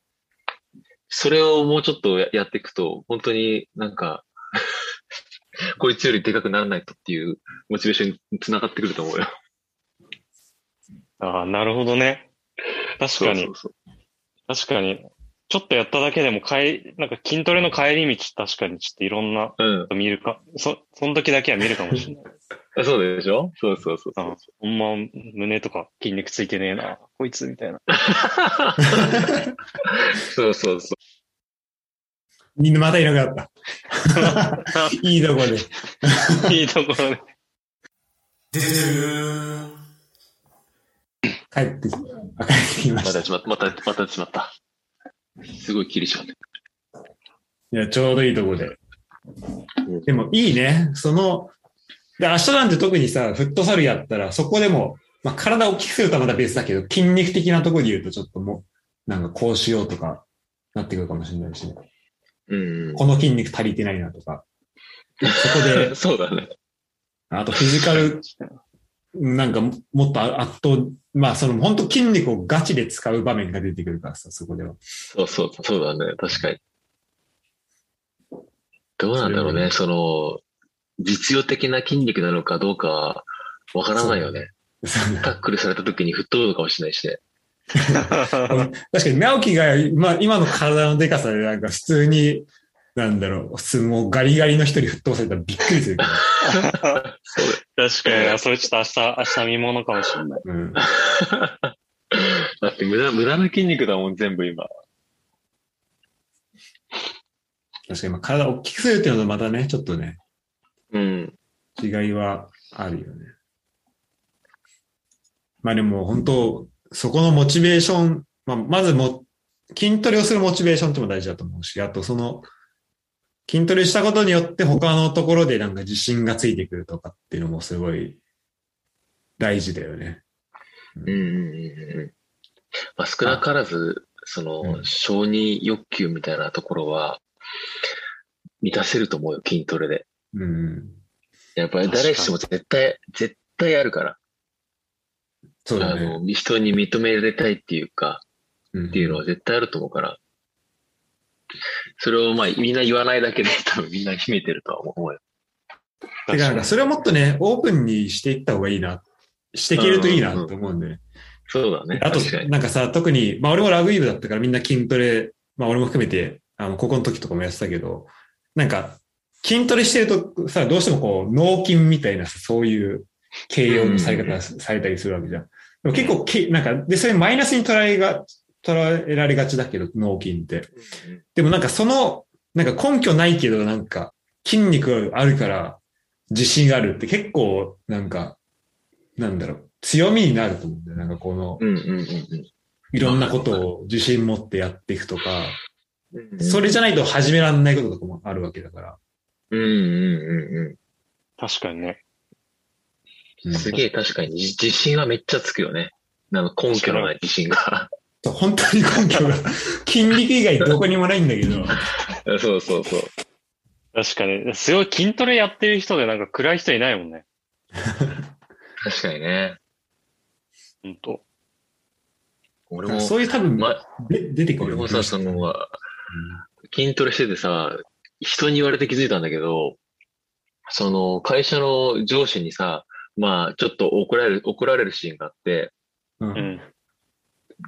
それをもうちょっとややっていくと、本当になんか、<laughs> こいつよりでかくならないとっていうモチベーションにつながってくると思うよ。ああ、なるほどね。確かにそう、そう確かに。ちょっとやっただけでも帰り、なんか筋トレの帰り道確かにちょっといろんなそう。うん。見るか、そ、その時だけは見るかもしれない。あそうでしょ？そうそうそうそうあ。ほんま胸とか筋肉ついてねえな、こいつみたいな。そうそうそみんなまたいなくなった。<laughs> いいとこで。いいところで。帰ってき、あ帰ってきう。ました。またしまった、また、またしまった。すごい切りしまった。いや、ちょうどいいとこで。でもいいね。その、で、明日なんて特にさ、フットサルやったら、そこでも、まあ、体を大きくするとはまた別だけど、筋肉的なところで言うと、ちょっともう、なんかこうしようとか、なってくるかもしれないし、ね、うん。この筋肉足りてないなとか、そこで、そうだね。あとフィジカル、なんかももっと圧倒、まあその本当筋肉をガチで使う場面が出てくるからさ、そこでは。そうそう、そうだね。確かに。どうなんだろうね。その、実用的な筋肉なのかどうかわからないよね。タックルされた時に吹っ飛ぶのかもしれないしね。<laughs> 確かに、直樹が今今の体のデカさでなんか普通に、なんだろう、普通もうガリガリの人に吹っ飛ばされたらびっくりする <laughs> 確かにな、それちょっと明日、明日見物かもしれない。うん。だだって無駄、無駄な筋肉だもん、全部今。確かに、まあ体を大きくするっていうのとまたね、ちょっとね、うん。違いはあるよね。まあでも本当、そこのモチベーション、まあ、まずも、筋トレをするモチベーションっても大事だと思うし、あとその、筋トレしたことによって他のところでなんか自信がついてくるとかっていうのもすごい大事だよね。うんうんうんうん。まあ、少なからず、その、うん承認欲求みたいなところは、満たせると思うよ、筋トレで。うん。やっぱり誰しも絶対、絶対あるから。そうだあのね。、人に認められたいっていうか、うんっていうのは絶対あると思うから。それをまあみんな言わないだけで <laughs> 多分みんな秘めてるとは思うよ。てかなんかそれをもっとね、オープンにしていった方がいいな、していけるといいなと思うんで、ねそうだね。あと。なんかさ、特に、まあ俺もラグビー部だったからみんな筋トレ、まあ俺も含めて、あの、高校の時とかもやってたけど、なんか、筋トレしてるとさ、どうしてもこう、脳筋みたいなさ、そういう形容のされ方されたりするわけじゃん。でも結構け、なんか、で、それマイナスに捉えが、捉えられがちだけど、脳筋って。でもなんかその、なんか根拠ないけど、なんか、筋肉あるから自信があるって結構、なんか、なんだろう、強みになると思うんだよ。なんかこの、いろんなことを自信持ってやっていくとか、うん。それじゃないと始めらんないこととかもあるわけだから。うんうんうん確かにね。うん。すげえ確かに自自信はめっちゃつくよね。なんか根拠のない自信が。そう本当に根拠が、<laughs> 筋肉以外どこにもないんだけど、そうそうそう。確かに。すごい筋トレやってる人でなんか暗い人いないもんね。<laughs> 確かにね。ほんと。俺も、そういう多分、ま、で出てくるよね。俺もさ、その、筋トレしててさ、人に言われて気づいたんだけど、その、会社の上司にさ、まあ、ちょっと怒られる、怒られるシーンがあって、うんうん。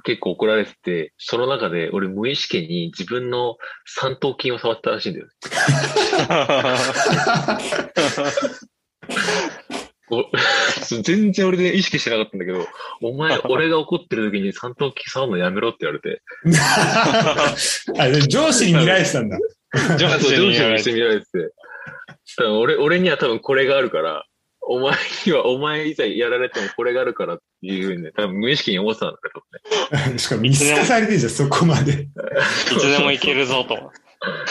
結構怒られてて、その中で俺無意識に自分の三頭筋を触ったらしいんだよ。<laughs> お全然俺で意識してなかったんだけど、お前、俺が怒ってる時に三頭筋触るのやめろって言われて。<laughs> あ、で上司に見られてたんだ。<laughs> 上司にしてて見られてて。俺、俺には多分これがあるから、お前には、お前いざやられてもこれがあるからっていうふうにね、多分無意識に思ってたんだけどね。<laughs> しかも見透かされてるじゃん、そこまで。<laughs> いつでもいけるぞと。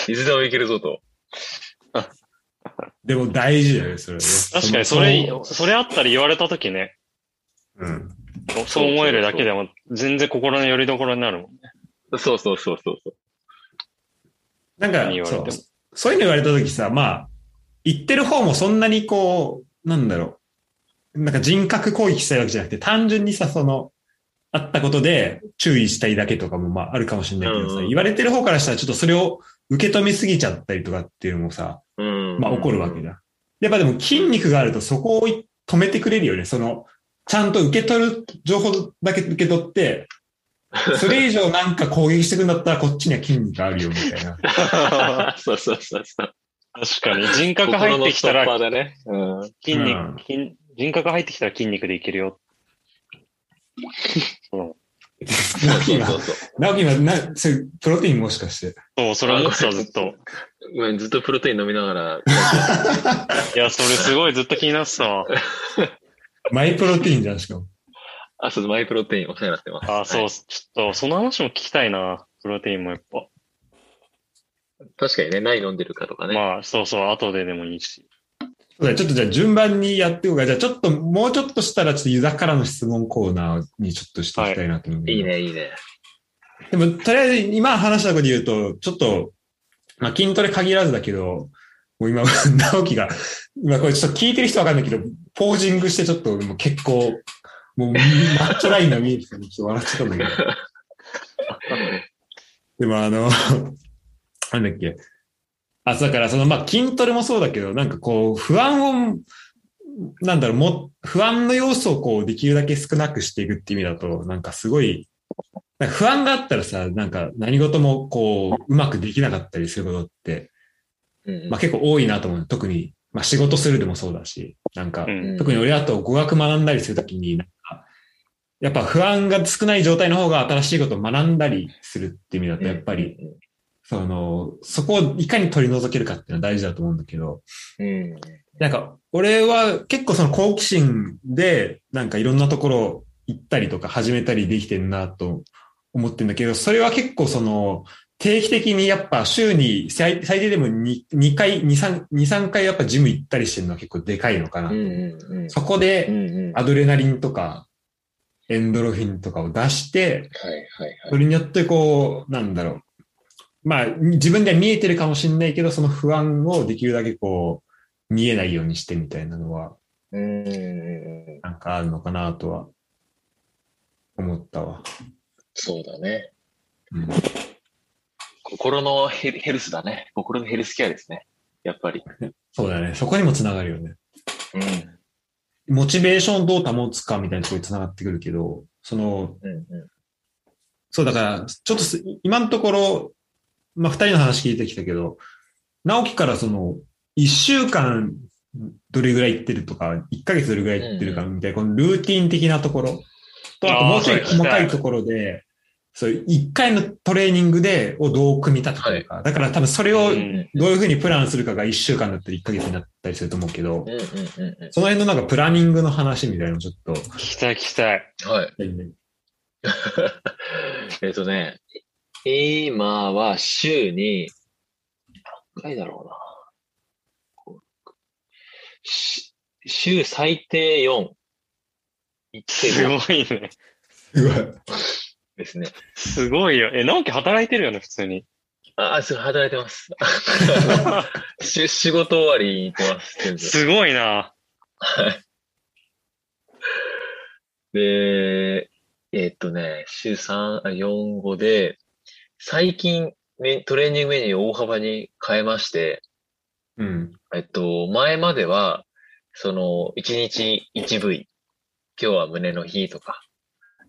いつでもいけるぞと。でも大事だよね、それはね。確かにそれ、それあったら言われたときね、うん。そう思えるだけでも全然心の拠り所になるもんね。そうそうそうそうそう。なんかそう、そういうの言われたときさ、まあ、言ってる方もそんなにこう、なんだろう、なんか人格攻撃したいわけじゃなくて、単純にさ、その、あったことで注意したいだけとかもまああるかもしれないけどさ、うんうん言われてる方からしたらちょっとそれを受け止めすぎちゃったりとかっていうのもさ、うん。まあ起こるわけだ。やっぱでも筋肉があるとそこを止めてくれるよね。その、ちゃんと受け取る情報だけ受け取って、<laughs> それ以上なんか攻撃してくんだったらこっちには筋肉あるよみたいな。<laughs> そうそうそうそう。確かに。人格入ってきたらね。うん。筋肉、うん筋人格入ってきたら筋肉でいけるよ。<laughs> そう直樹今そう、そう。直樹今、な、それ、プロテインもしかして。そう、それ思ってた、ずっと。ごめん、ずっとプロテイン飲みながら。いや、それすごいずっと気になってたわ。マイプロテインじゃん、しかも。あ、そう、マイプロテインお世話になってます。あ、そう、はいちょっと、その話も聞きたいな。プロテインもやっぱ。確かにね、何飲んでるかとかね。まあ、そうそう、後ででもいいし。そうだねちょっとじゃあ順番にやっていこうか。じゃあちょっと、もうちょっとしたら、ちょっとユダからの質問コーナーにちょっとしていきたいなと思うんだけどいいね、いいね。でも、とりあえず今話したことで言うと、ちょっと、まあ、筋トレ限らずだけど、もう今、<laughs> 直樹が、今これちょっと聞いてる人わかんないけど、ポージングしてちょっともう結構、もうマッチョラインが見えてきたので、ちょっと笑っちゃったんだけど。<laughs> でもあの、<laughs> なんだっけ。あ、だからその、まあ、筋トレもそうだけど、なんかこう、不安を、なんだろう、も、不安の要素をこう、できるだけ少なくしていくっていう意味だと、なんかすごい、不安があったらさ、なんか何事もこう、うまくできなかったりすることって、うんまあ結構多いなと思う。特に、まあ仕事するでもそうだし、なんかう、ん。特に俺だと語学学んだりするときに、なんか、やっぱ不安が少ない状態の方が新しいことを学んだりするっていう意味だと、やっぱり、その、そこをいかに取り除けるかっていうのは大事だと思うんだけど、うん。うん。なんか、俺は結構その好奇心で、なんかいろんなところ行ったりとか始めたりできてるなと思ってるんだけど、それは結構その、定期的にやっぱ週に最最低でも 2, 2回、2、3、2、3回やっぱジム行ったりしてるのは結構でかいのかなと。うんうんうん。そこうで。アドレナリンとかエンドロフィンとかを出して、はいはいはい。それによってこう、なんだろう。まあ、自分では見えてるかもしれないけど、その不安をできるだけこう、見えないようにしてみたいなのは、う。なんかあるのかなとは、思ったわ。そうだね。うん、心のヘヘルスだね。心のヘルスケアですね。やっぱり。<laughs> そうだね。そこにもつながるよね。うん。モチベーションをどう保つかみたいなところにつながってくるけど、その、うんうそうだから、ちょっとす今のところ、まあ、二人の話聞いてきたけど、直樹からその、一週間どれぐらい行ってるとか、一ヶ月どれぐらい行ってるかみたいな、このルーティン的なところと、あともうちょい細かいところで、そう、一回のトレーニングで、をどう組み立ててるか。だから多分それをうどんういうふうにプランするかが一週間だったり一ヶ月になったりすると思うけどん。、うんうんうんうその辺のなんかプランニングの話みたいなのちょっと、聞きたい聞きたい。ん。はい。<laughs> えっとね、今は週に、何回だろうな。週最低4。1すごいね。う <laughs> わですね。すごいよ。え、直樹働いてるよね、普通に。あ、あ、すごい働いてます。<laughs> し仕事終わりに行ってます。すごいな。で、えっとね、週3、あ4、5で、最近メトレーニングメニューを大幅に変えまして、うん。えっと、前までは、その、1日1部位、今日は胸の日とか、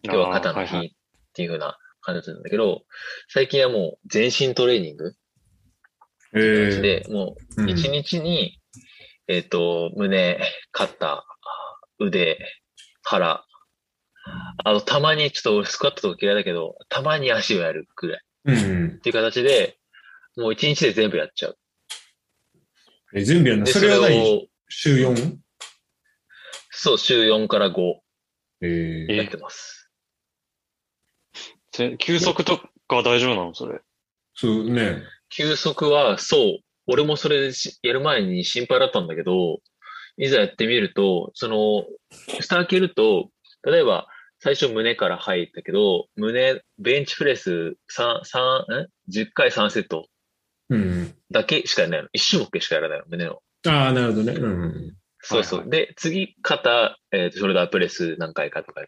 今日は肩の日っていう風な感じなんだけど、最近はもう全身トレーニングえー、で、もううん1日に、えっと、胸、肩、腕、腹、あと、たまに、ちょっと俺スクワットとか嫌いだけど、たまに足をやるくらい。うん。っていう形で、もう一日で全部やっちゃう。え、準備はなで、それは週 4? そう、週4から5えー、やってます。せ休息とかは大丈夫なのそれ？そうね。休息は、そう、俺もそれしやる前に心配だったんだけど、いざやってみると、その、蓋開けると、例えば、最初胸から入ったけど、胸、ベンチプレス3、三ん ?10 回3セットうん。だけしかやらないの。1種目しかやらないの、胸の。ああ、なるほどね。うん。そうそう。はいで、次、肩、えーショルダープレス何回かとかや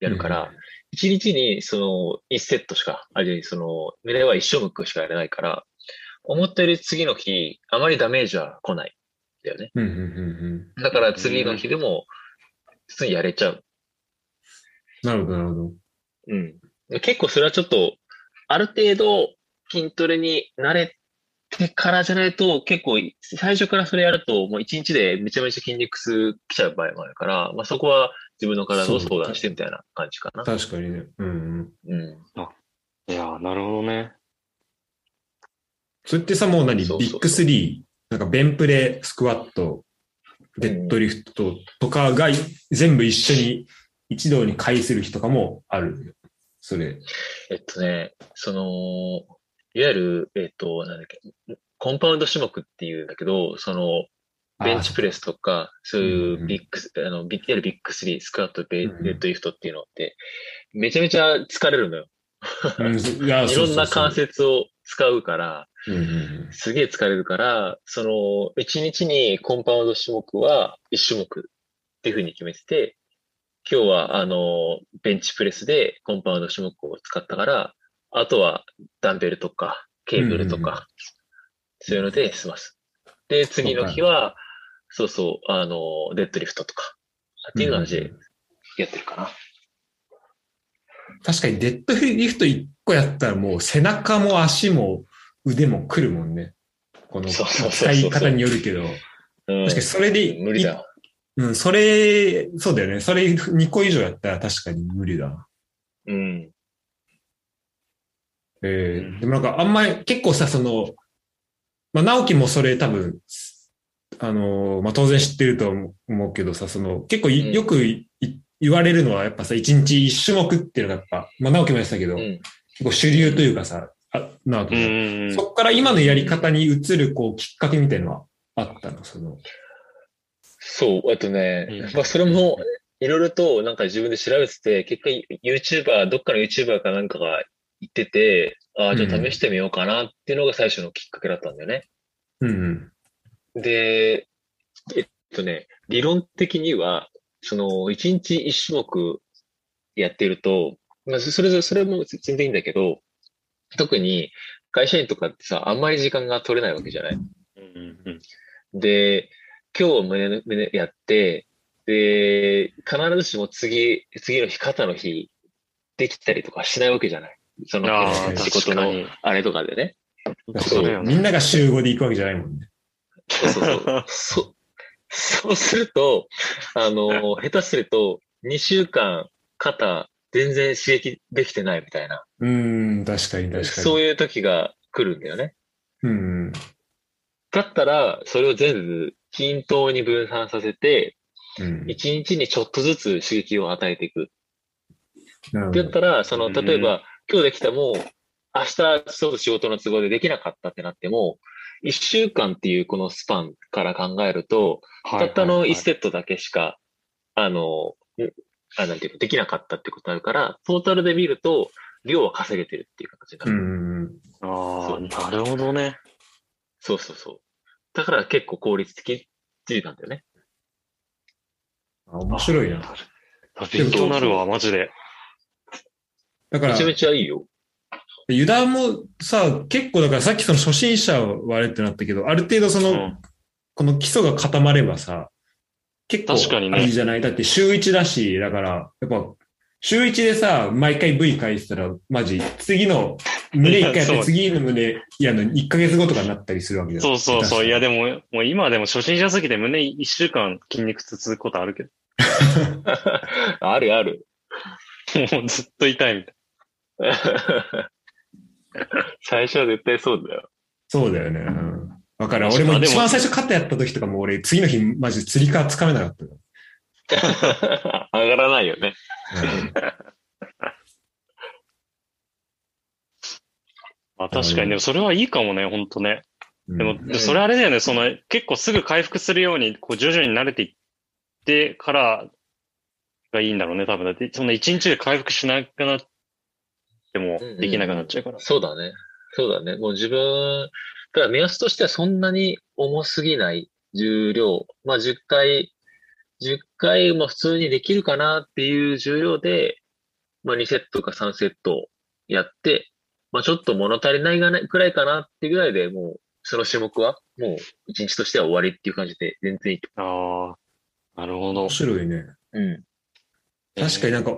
やるから、1日にその1セットしか、あ、じゃあその、胸は1種目しかやらないから、思ったより次の日、あまりダメージは来ない。だよね。うん。うん。うん。うん。だから次の日でも、普通にやれちゃう。なるほど、なるほど。うん。結構それはちょっと、ある程度筋トレに慣れてからじゃないと、結構最初からそれやると、もう一日でめちゃめちゃ筋肉痛来ちゃう場合もあるから、まあそこは自分の体を相談してみたいな感じかな。確かにね。うん。うん。うん。いやー、なるほどね。それってさ、もう何？そうそうそうビッグスリー、なんかベンプレ、スクワット、デッドリフトとかが全部一緒に一堂に会する日とかもある。それ。えっとね、その、いわゆる、えっと、なんだっけ、コンパウンド種目っていうんだけど、その、ベンチプレスとか、そういうんううんビッグ、あの、ビッいわゆるビッグ3、スクワット、ベッドリフトっていうのって、めちゃめちゃ疲れるのよ。うん <laughs> いろんな関節。節を使うから、うんうんすげえ疲れるから、その、1日にコンパウンド種目は1種目っていうふうに決めてて、今日は、あの、ベンチプレスでコンパウンド種目を使ったから、あとはダンベルとか、ケーブルとうんうんか、そういうので済ます。で、次の日は、そうそう、あの、デッドリフトとか、っていう感じでやってるかな。確かにデッドリフト1個やったらもう背中も足も腕もくるもんね。この使い方によるけど。うん確かにそれで、無理だ。うん、それ、そうだよね。それ2個以上やったら確かに無理だ。うん。えうんー、でもなんかあんまり結構さ、その、まあ、直樹もそれ多分、あのーまあ、当然知ってると思うけどさ、その、結構よく言われるのはやっぱさ、一日一種目っていうのがやっぱ、まあ、直樹も言ってたけど、うん。結構主流というかさ、あ直樹うも、んうんそっから今のやり方に移る、こう、きっかけみたいのはあったの、その。そう、あとね、うんまあそれも、いろいろとなんか自分で調べてて、結果 YouTuber、どっかの YouTuber かなんかが言ってて、ああ、じゃあ試してみようかなっていうのが最初のきっかけだったんだよね。うんうん。で、えっとね、理論的には、その、一日一種目やってると、まあ、それぞれ、それも全然いいんだけど、特に会社員とかってさ、あんまり時間が取れないわけじゃない？うんうんで、今日胸、胸やって、で、必ずしも次、次の日、肩の日、できたりとかしないわけじじゃない？その仕事のあれとかでね。そう。だよねみんなが週5で行くわけじゃないもんね。そうそうそう。<laughs> そそうすると、あの、下手すると、2週間、肩、全然刺激できてないみたいな、うーん、確かに確かに。そういう時が来るんだよね。うん。だったら、それを全部均等に分散させて、うん。1日にちょっとずつ刺激を与えていく。なるほど。ってやったら、その、うん例えば、今日できたもう、明日ちょっと仕事の都合でできなかったってなっても、1週間っていうこのスパンから考えると、たったの1セットだけしか、あの、んあ、なんていうの、できなかったってことあるから、トータルで見ると、量は稼げてるっていう形になうる。んうん。ああ、なるほどね。そうそうそう。だから結構効率的っていうなんだよね。あ面白いな。勉強になるわ、マジで。だからめち、ゃめちゃいいよ。ユダもさ、結構だからさっきその初心者はあれってなったけど、ある程度その、うんこの基礎が固まればさ、結構確かにねあれじゃない？だって週1だし、だから、やっぱ、週1でさ、毎回 V 返したら、マジ、次の、胸1回やって、次の胸やるの1ヶ月後とかになったりするわけじゃん。そうそうそう。いや、ででも、もう今でも初心者すぎて胸一週間筋肉痛続くことあるけど。<laughs> あるある。<laughs> もうずっと痛いみたい最初は絶対そうだよ。そうだよね。うん。わかる。確かに俺も一番最初肩やった時とかも俺、次の日マジ釣り革つかめなかったよ。<laughs> 上がらないよね。まあ確かに、でもそれはいいかもね、ほんとね。うんでも、んそれあれだよね、その、結構すぐ回復するように、こう、徐々に慣れていってからがいいんだろうね、多分。だって、そんな一日で回復しなくなってもうんうんできなくなっちゃうから。そうだね。そうだね。もう自分、だから目安としてはそんなに重すぎない重量。まあ10回、10回も普通にできるかなっていう重量で、まあ2セットか3セットやって、まあちょっと物足りないがないくらいかなってぐらいでもう、その種目はもう一日としては終わりっていう感じで全然いいと。ああ、なるほど面。白いね。うん。確かになんか、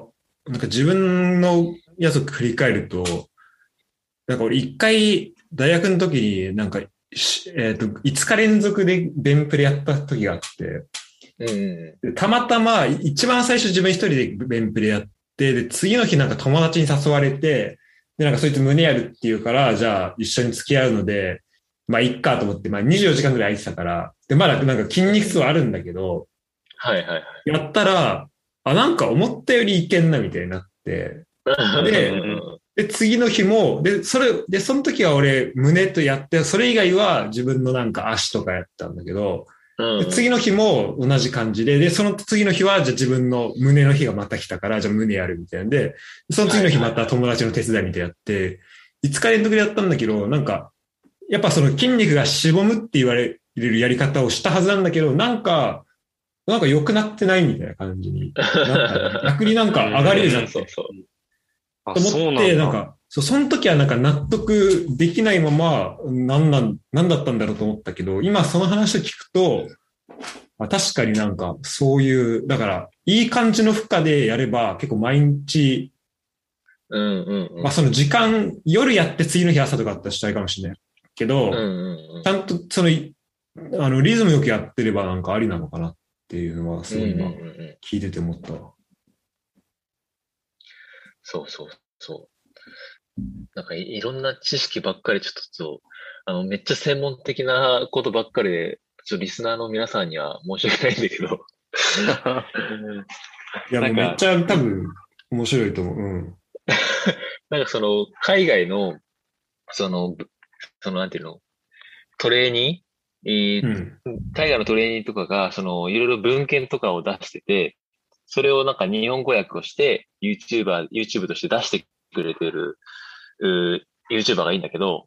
なんか自分のやつを振り返ると、なんか俺一回大学の時になんか、しえっ、と、5日連続でベンプレやった時があって、うんたまたま一番最初自分一人でベンプレやって、で、次の日なんか友達に誘われて、で、なんかそいつ胸やるっていうから、じゃあ一緒に付き合うので、まあいっかと思って、まあ24時間ぐらい空いてたから、で、まだなんか筋肉痛はあるんだけど、はいはいはい。やったら、あ、なんか思ったよりいけんなみたいになって、でうんで、次の日も、で、それ、で、その時は俺、胸とやって、それ以外は自分のなんか足とかやったんだけど、次の日も同じ感じで、で、その次の日は、じゃあ自分の胸の日がまた来たから、じゃあ胸やるみたいなんで、その次の日また友達の手伝いみたいなやって、5日連続でやったんだけど、なんか、やっぱその筋肉がしぼむって言われるやり方をしたはずなんだけど、なんか、なんか良くなってないみたいな感じに。なんか逆になんか上がりるじゃんそうそう。あ、と思って、なん。か、そう、その時はなんか納得できないまま、なんなん、なんだったんだろうと思ったけど、今その話を聞くと、あ確かになんかそういう、だから、いい感じの負荷でやれば結構毎日、うんうんうん。まあその時間、夜やって次の日朝とかだったらしたいかもしれないけど、うんうんうんちゃんとその、いあの、リズムよくやってればなんかありなのかなっていうのはすごい今うんうんうんうん聞いてて思ったわ。そうそうそう。なんかいいろんな知識ばっかりちょっと、あの、めっちゃ専門的なことばっかりで、ちょっとリスナーの皆さんには申し訳ないんだけど、<laughs> いや、めっちゃ多分面白いと思う。うん。<laughs> なんかその、海外の、その、ぶその、なんていうの、トレーニー、えーうん。海外のトレーニーとかが、その、いろいろ文献とかを出してて、それをなんか日本語訳をして、YouTuber、YouTube として出してくれてる、うー YouTuber がいいんだけど、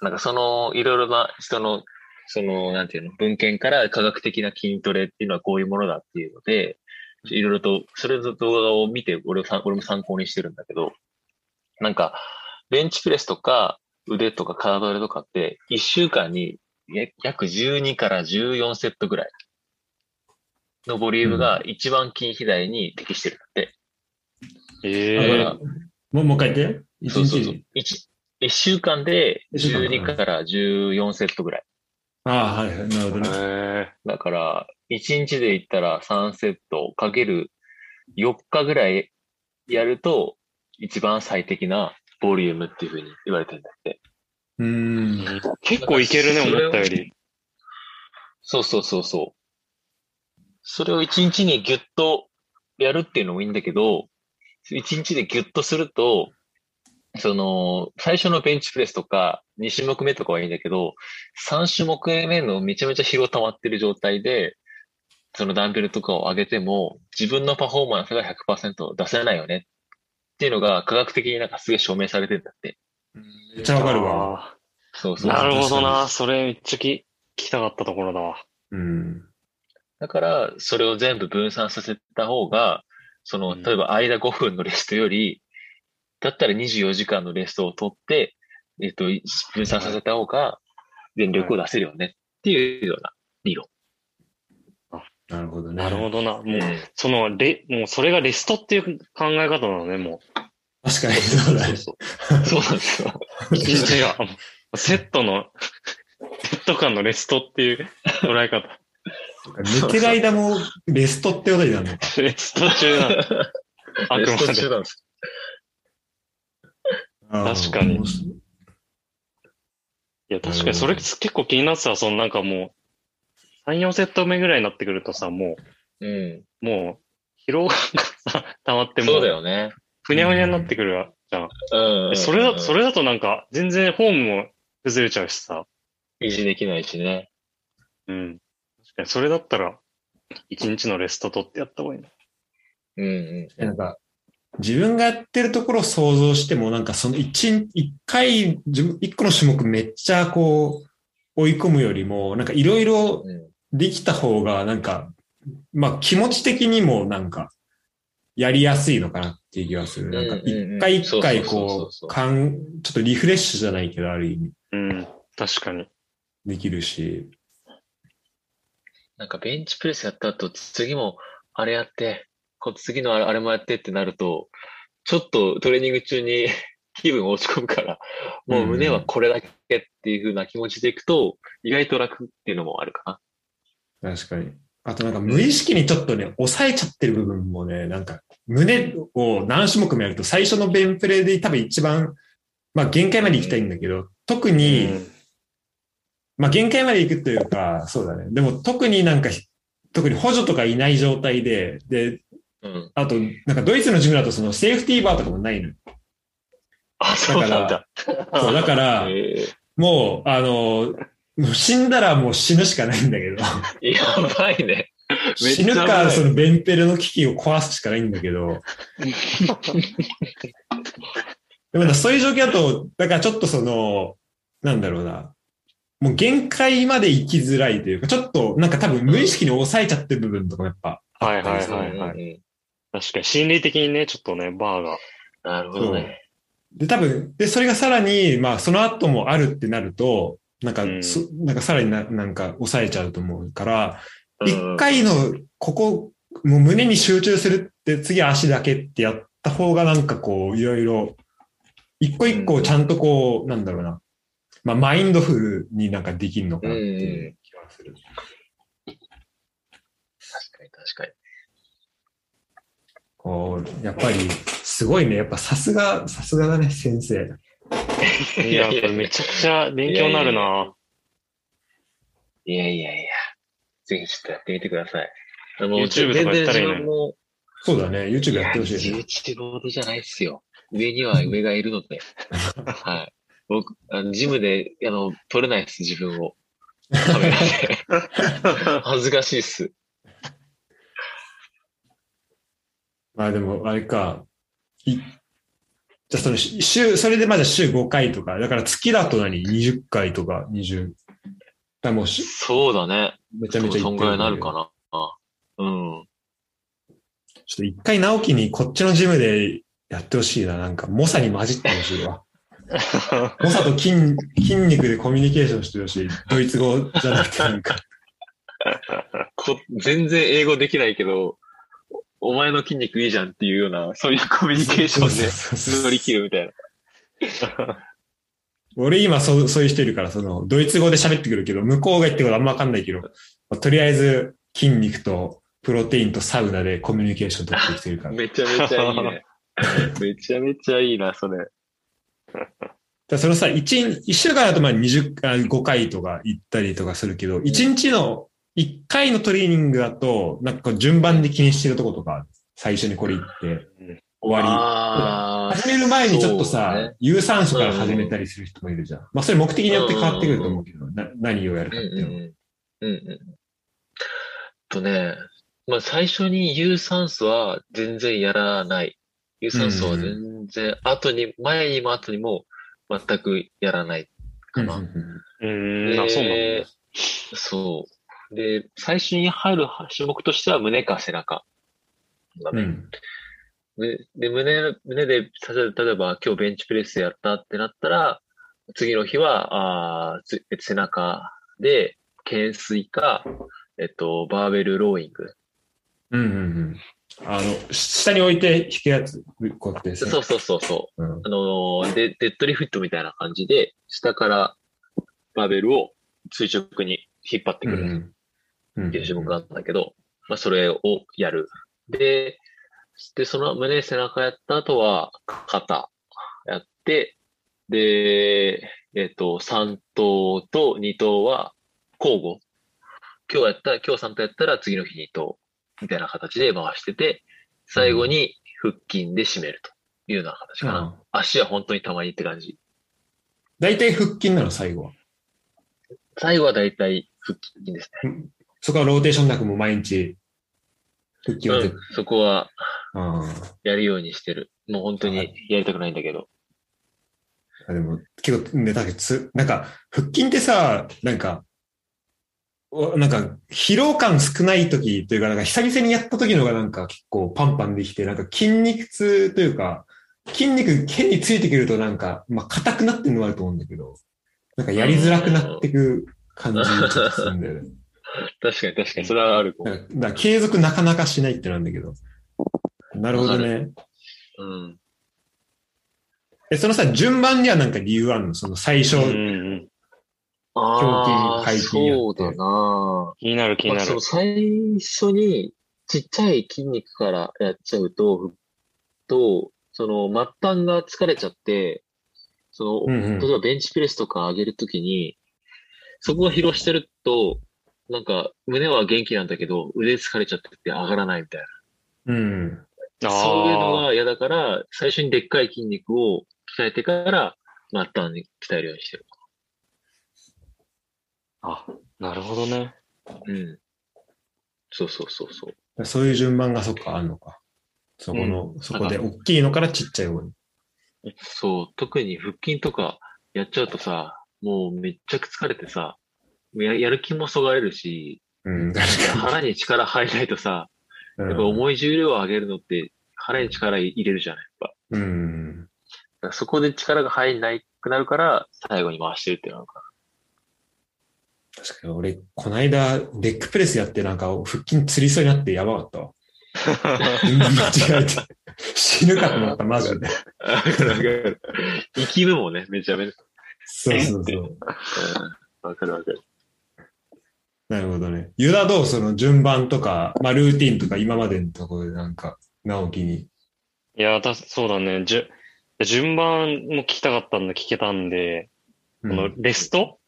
なんかその、いろいろな人の、その、なんていうの、文献から科学的な筋トレっていうのはこういうものだっていうので、いろいろと、それの動画を見て、俺を俺も参考にしてるんだけど、なんか、ベンチプレスとか腕とか体とかって、1週間に約12から14セットぐらい。のボリュームが一番筋肥大に適してるんだって。ええだから、もう、もう一回言って。一そうそうそう日。。一一週間で一週間12から14セットぐらい。ああ、はいはい。なるほどね。えだから、1日で言ったら3セットかける4日ぐらいやると、一番最適なボリュームっていうふうに言われてるんだって。うーん。ー結構いけるね、思ったより。そうそうそうそう。それを1日にギュッとやるっていうのもいいんだけど、1日でギュッとすると、その、最初のベンチプレスとか、2種目目とかはいいんだけど、3種目目のめちゃめちゃ疲労溜まってる状態で、そのダンベルとかを上げても、自分のパフォーマンスが100%出せないよねっていうのが科学的になんかすげえ証明されてんだって。めっちゃわかるわ。あそうそう。ーなるほど確な。それめっちゃき聞きたかったところだわ。うん。だから、それを全部分散させた方が、その、うん例えば間5分のレストより、だったら24時間のレストを取って、えっと、分散させた方が、全力を出せるよねっていうような理論。なるほどね。なるほどな。もう、うんその、レ、もうそれがレストっていう考え方なのね、も確かにそうだね。そうそうなんですよ。う。<laughs> 一日が、セットの、セット間のレストっていう捉え方。寝てる間もレストってことになるのか。<laughs> レスト中なの。あ <laughs> くレストまで。中なんです。確かにうんいや、確かにそれ結構気になってた。そのなんかもう、3、4セット目ぐらいになってくるとさ、もうん。う、もう、疲労がさ、溜まってもそうだう、よね。ふにゃふにゃになってくるじゃん。うん、うん。それだ、それ。れだとなんか、全然フォームも崩れちゃうしさ。維持できないしね。うん。確かに、それだったら、一日のレスト取ってやった方がいいな。うんうん。なんか、自分がやってるところを想像しても、なんかその一、一回、自分一個の種目めっちゃこう、追い込むよりも、なんかいろいろうんできた方が、なんか、まあ気持ち的にもなんか、やりやすいのかなっていう気がする。なんか一回一回こうかん、ちょっとリフレッシュじゃないけど、ある意味うん。確かに。できるし。なんかベンチプレスやった後、次もあれやって、こう次のあれもやってってなると、ちょっとトレーニング中に <laughs> 気分落ち込むから、もう胸はこれだけっていう風な気持ちでいくと、意外と楽っていうのもあるか確かに。あとなんか無意識にちょっとね、抑えちゃってる部分もね、なんか胸を何種目もやると最初のベンプレで多分一番、まあ限界まで行きたいんだけど、特に、うんまあ限界まで行くというか、そうだね。でも特になんか、特に補助とかいない状態で、で、な。うん。あと、なんかドイツのジムだとそのセーフティーバーとかもないのよ。あ、そうなんだ。そう、だから、<laughs> えもう、あの、死んだらもう死ぬしかないんだけど、やばいね。死ぬか、そのベンペルの機器を壊すしかないんだけど、<laughs> でもなそういう状況だと、だからちょっとその、なんだろうな、もう限界まで生きづらいというか、ちょっとなんか多分無意識に抑えちゃってる部分とかもやっぱあはいはいったりする。はいはい。うんうん確かに心理的にね、ちょっとね、バーが。なるほどね。で、多分、で、それがさらに、まあ、その後もあるってなると、なんか、うんそなんかさらにななんか抑えちゃうと思うから、うん一回の、ここ、もう胸に集中するって、次は足だけってやった方がなんかこう、いろいろ、一個一個ちゃんとこう、なんだろうな、まあ、マインドフルになんかできるのかなっていう気がする。確かに確かに。こう、やっぱり、すごいね。やっぱさすが、さすがだね、先生。いや、これめちゃくちゃ勉強になるな。いやいやいや。ぜひちょっとやってみてください。あの YouTube とかやったらいいのに全然自分もそうだね。YouTube やってほしい、ね。YouTube ほどじゃないっすよ。上には上がいるので。<laughs> はい。僕、あの、ジムで、あの、撮れないっす、自分を。カメラで。<laughs> 恥ずかしいっす。まあでも、あれか。いじゃあその週、それでまだ週5回とか、だから月だと何 ?20 回とか20。だもうしそうだね。めちゃめちゃそんぐらいになるかな。な。うん。ちょっと一回直樹にこっちのジムでやってほしいな。なんか、猛者に混じってほしいわ。猛者と筋筋肉でコミュニケーションしてほしい。ドイツ語じゃなくてなんか。こ全然英語できないけど、おお前の筋肉いいじゃんっていうような、そういうコミュニケーションで乗り切るみたいな。俺今そう、そういう人いるから、その、ドイツ語で喋ってくるけど、向こうが言ってることあんまわかんないけど、まあとりあえず筋肉とプロテインとサウナでコミュニケーション取ってきてるから。めちゃめちゃいいね。めちゃめちゃいいな、それ。<laughs> だそのさ、一日、一週間だとまあ20、あ5回とか行ったりとかするけど、一日の1回のトレーニングだと、なんか順番で気にしてるとことか、最初にこれ行って、終わあり。始める前にちょっとさ、ね有酸素から始めたりする人もいるじゃん。まあそれ目的によって変わってくると思うけど、な何をやるかっていうのは。うんうん。とね、まあ最初に有酸素は全然やらない。有酸素は全然、後に、前にも後にも全くやらないかな。うんうんあ、そうなんだ。でそう。で、最初に入る種目としては胸か背中。だね。うんで、で胸、胸で、例えば今日ベンチプレスやったってなったら、次の日は、あ背中で、懸垂か、えっと、バーベルローイング。うんうんうん。あの、下に置いて引くやつ、こうやって。そうそうそうそう。うん。あのーで、デッドリフットみたいな感じで、下からバーベルを垂直に引っ張ってくる。っていう種目があったんだけど、まあ、それをやる。で、で、その胸、背中やった後は、肩やって、で、えっ、と、3頭と2頭は交互。今日やったら、今日3頭やったら次の日2頭。みたいな形で回してて、最後に腹筋で締めるというような形かな。うん足は本当にたまにって感じ。大体腹筋なの、最後は。最後はだいたい腹筋ですね。そこはローテーションなくもう毎日、腹筋は絶うん、そこはあやるようにしてる。もう本当にやりたくないんだけど。あ。でも、結構、ね、だけどつ、なんか、腹筋ってさ、なんか、おなんか、疲労感少ない時というか、なんか久々にやった時のがなんか結構パンパンできて、なんか筋肉痛というか、筋肉変についてくるとなんか、まあ硬くなってるのもあると思うんだけど、なんかやりづらくなってく感じちょっとするんだよね。<laughs> 確かに確かに、それはある。だから継続なかなかしないってなんだけど。なるほどね。うん。え、そのさ、順番にはなんか理由あるの？その最初、うんうん。胸筋背筋やってそうだな気になる気になる。最初にちっちゃい筋肉からやっちゃうと、と、その末端が疲れちゃって、その、うんうん例えばベンチプレスとか上げるときに、そこが疲労してると、なんか胸は元気なんだけど、腕疲れちゃってて上がらないみたいな。うん。あそういうのあ。が嫌だから、最初にでっかい筋肉を鍛えてから、末端に鍛えるようにしてる。あ、なるほどね。うん。そうそうそうそう。そういう順番がそっかあんのか。そこの、そこでなん大きいのからちっちゃい方に。そう、特に腹筋とかやっちゃうとさ、もうめっちゃ疲れてさ、ややる気もそがれるし、うん、確腹に力入らないとさ。やっぱ重い重量を上げるのって腹に力入れるじゃない、やっぱ。うん。そこで力が入んないくなるから、最後に回してるっていうのが確かに俺、こないだ、レッグプレスやってなんか腹筋つりそうになってやばかったわ。間違えて。<laughs> 死ぬかと思った、マジで。わかるわかる。生きるもんね、めちゃめちゃ。そうそうそう。うんわかるわかる。なるほどね。ユダどうその？順番とか、まあルーティンとか今までのところでなんか、直樹に。いや、た、そうだね。じゅ、順番も聞きたかったんで聞けたんで、うこのん、レスト？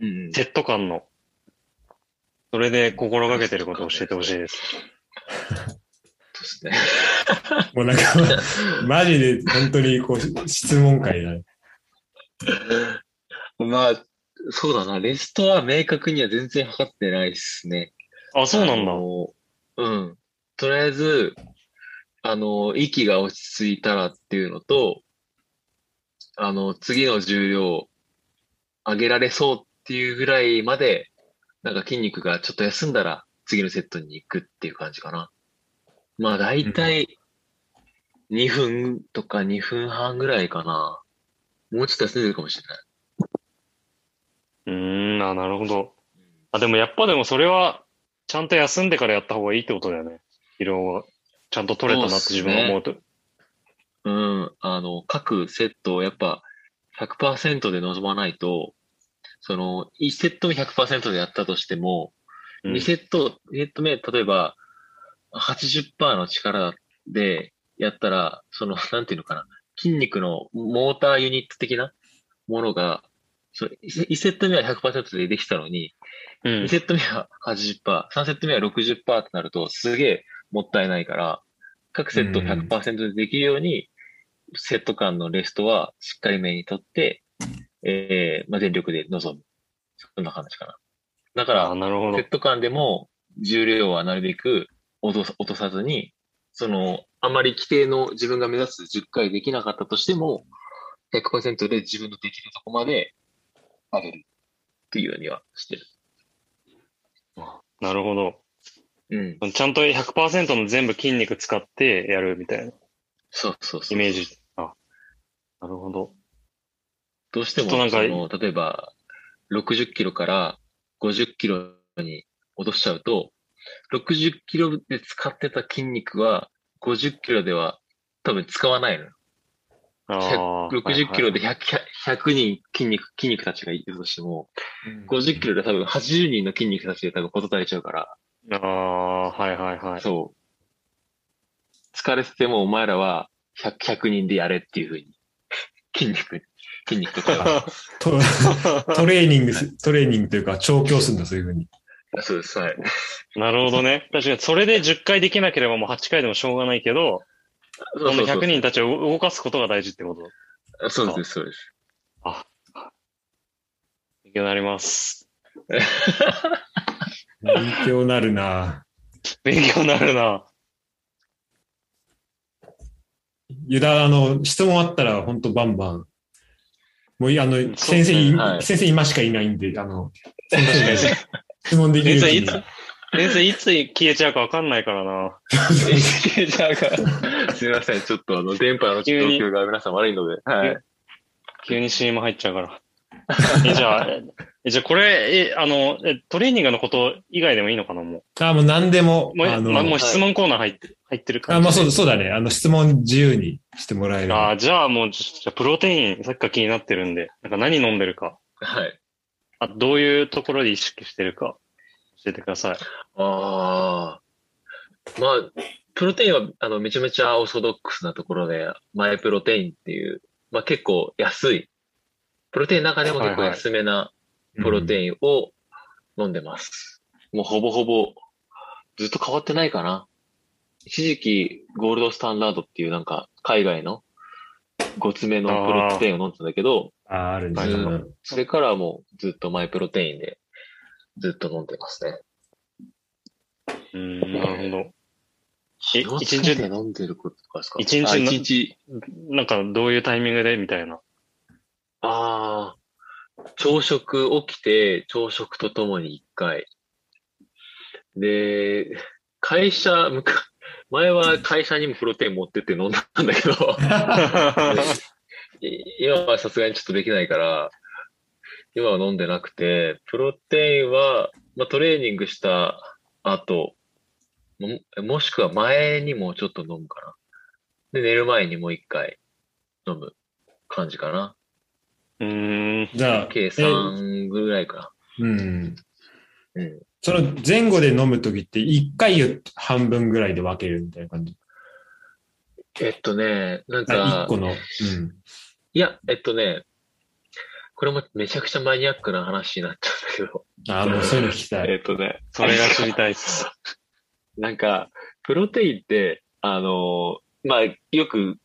うん。セット感の。それで心がけてることを教えてほしいです。そうですね。<laughs> もうなんか、マジで本当にこう、質問会だね。まあ、そうだな。レストは明確には全然測ってないですね。あ、そうなんだ。うん。とりあえず、あの、息が落ち着いたらっていうのと、あの、次の重量上げられそうっていうぐらいまで、なんか筋肉がちょっと休んだら次のセットに行くっていう感じかな。まあ、だいたい2分とか2分半ぐらいかな。もうちょっと休んでるかもしれない。うーん、あ、なるほど。あ、でもやっぱでもそれは、ちゃんと休んでからやった方がいいってことだよね。疲労がちゃんと取れたなって自分が思うと。うん、あの、各セットをやっぱ100%で臨まないと、その、1セット目100%でやったとしても、うん。2セット、2セット目、例えば、80%の力でやったら、その、なんていうのかな、筋肉のモーターユニット的なものが、そ1セット目は100%でできたのに、うん。2セット目は80%、3セット目は60%ってなると、すげえもったいないから、各セット100%でできるように、セット間のレストはしっかりめにとって、えーまあ、全力で臨む。そんな感じかな。だかあ、ら、セッ。ト間でも重量はなるべく落とさ落とさずに、その、あまり規定の自分が目指す10回できなかったとしても、100%で自分のできるとこまで上げるっていうようにはしてる。なるほど。うん。ちゃんと100%の全部筋肉使ってやるみたいなそうそうそう。イメージ。あ、なるほど。どうしても、その、例えば、60キロから50キロに落としちゃうと、60キロで使ってた筋肉は、50キロでは多分使わないのよ。ああ。60キロではい100、100人筋肉、筋肉たちがいるとしても、50キロで多分80人の筋肉たちで多分こと足りちゃうから、はいああ、はいはいはい。そう。疲れててもお前らは100、100人でやれっていうふうに、<laughs> 筋肉、筋肉とか、<laughs> トトレーニングす、トレーニングというか調教するんだ、そういうふうに。そうです、はい。なるほどね。確かに、それで10回できなければもう8回でもしょうがないけど、その100人たちを動かすことが大事ってこと？そうです、そうです。勉強になります。勉強なるな勉強になるな。ユダ、あの、質問あったら本当バンバン。もうい、あの、先生い、はい先生今しかいないんで、あの、先生が質問できる先生いつう先生いつ消えちゃうかわかんないからな。じゃあ、すみません。ちょっとあの、電波の状況が皆さん悪いので。はい。急に CM 入っちゃうから。<laughs> えじゃあ、えじゃあこれ、え、あの、えトレーニングのこと以外でもいいのかなもあ、もう何でも、う。もう、あの、まもう質問コーナー入って、入ってる感あ、じ。まあそう、そうだね。あの、質問自由にしてもらえる。あーじゃあもう、じゃあプロテイン、さっきから気になってるんで、なんか何飲んでるか、はい。あどういうところで意識してるか、教えてください。ああ。まあ、プロテインは、あの、めちゃめちゃオーソドックスなところで、マイプロテインっていう、まあ結構安い、プロテインの中でも結構安めなプロテインを飲んでます。もうほぼほぼ、ずっと変わってないかな。一時期、ゴールドスタンダードっていうなんか、海外のごつめのプロテインを飲んでたんだけど、ああ、あるんだずよ。ーそれからはもうずっとマイプロテインでずっと飲んでますね。うん、なるほど。気をつけて飲んでることとかですか？一日一日。なんか、どういうタイミングでみたいな。ああ、朝食起きて、朝食とともに一回。で、会社、むか前は会社にもプロテイン持ってって飲んだんだけど、<laughs> い今はさすがにちょっとできないから、今は飲んでなくて、プロテインは、まあ、トレーニングした後、ももしくは前にもちょっと飲むかな。で、寝る前にもう一回飲む感じかな。うーん。じゃあ、計え3ぐらいかうん。な。うん。その前後で飲むときって、一回を半分ぐらいで分けるみたいな感じ？えっとね、なんあか一、個の。うん。いや、えっとね、これもめちゃくちゃマニアックな話になっちゃうんだけど、ああ、もうそういうの聞きたい。えっとね、それが知りたいっす。<laughs> なんか、プロテインって、あの、まあ、よく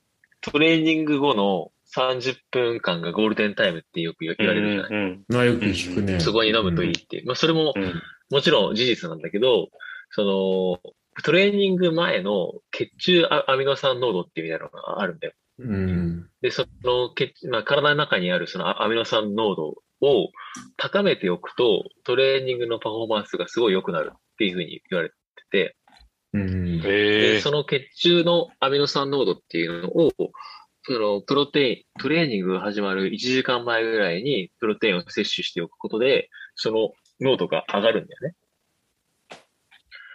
トレーニング後の30分間がゴールデンタイムってよく言われるじゃない。うんまあよく聞くね。そこに飲むといいっていう。まあ、それもうん。うん。もちろん事実なんだけど、その、トレーニング前の血中アアミノ酸濃度っていうみたいなのがあるんだよ。うん。で、その血、まあ、体の中にあるそのアアミノ酸濃度を高めておくと、トレーニングのパフォーマンスがすごい良くなるっていうふうに言われてて、うん。へで、えそ。の血中のアミノ酸濃度っていうのを、そのプロテイン、トレーニングが始まる1時間前ぐらいにプロテインを摂取しておくことで、その濃度が上がるんだよね。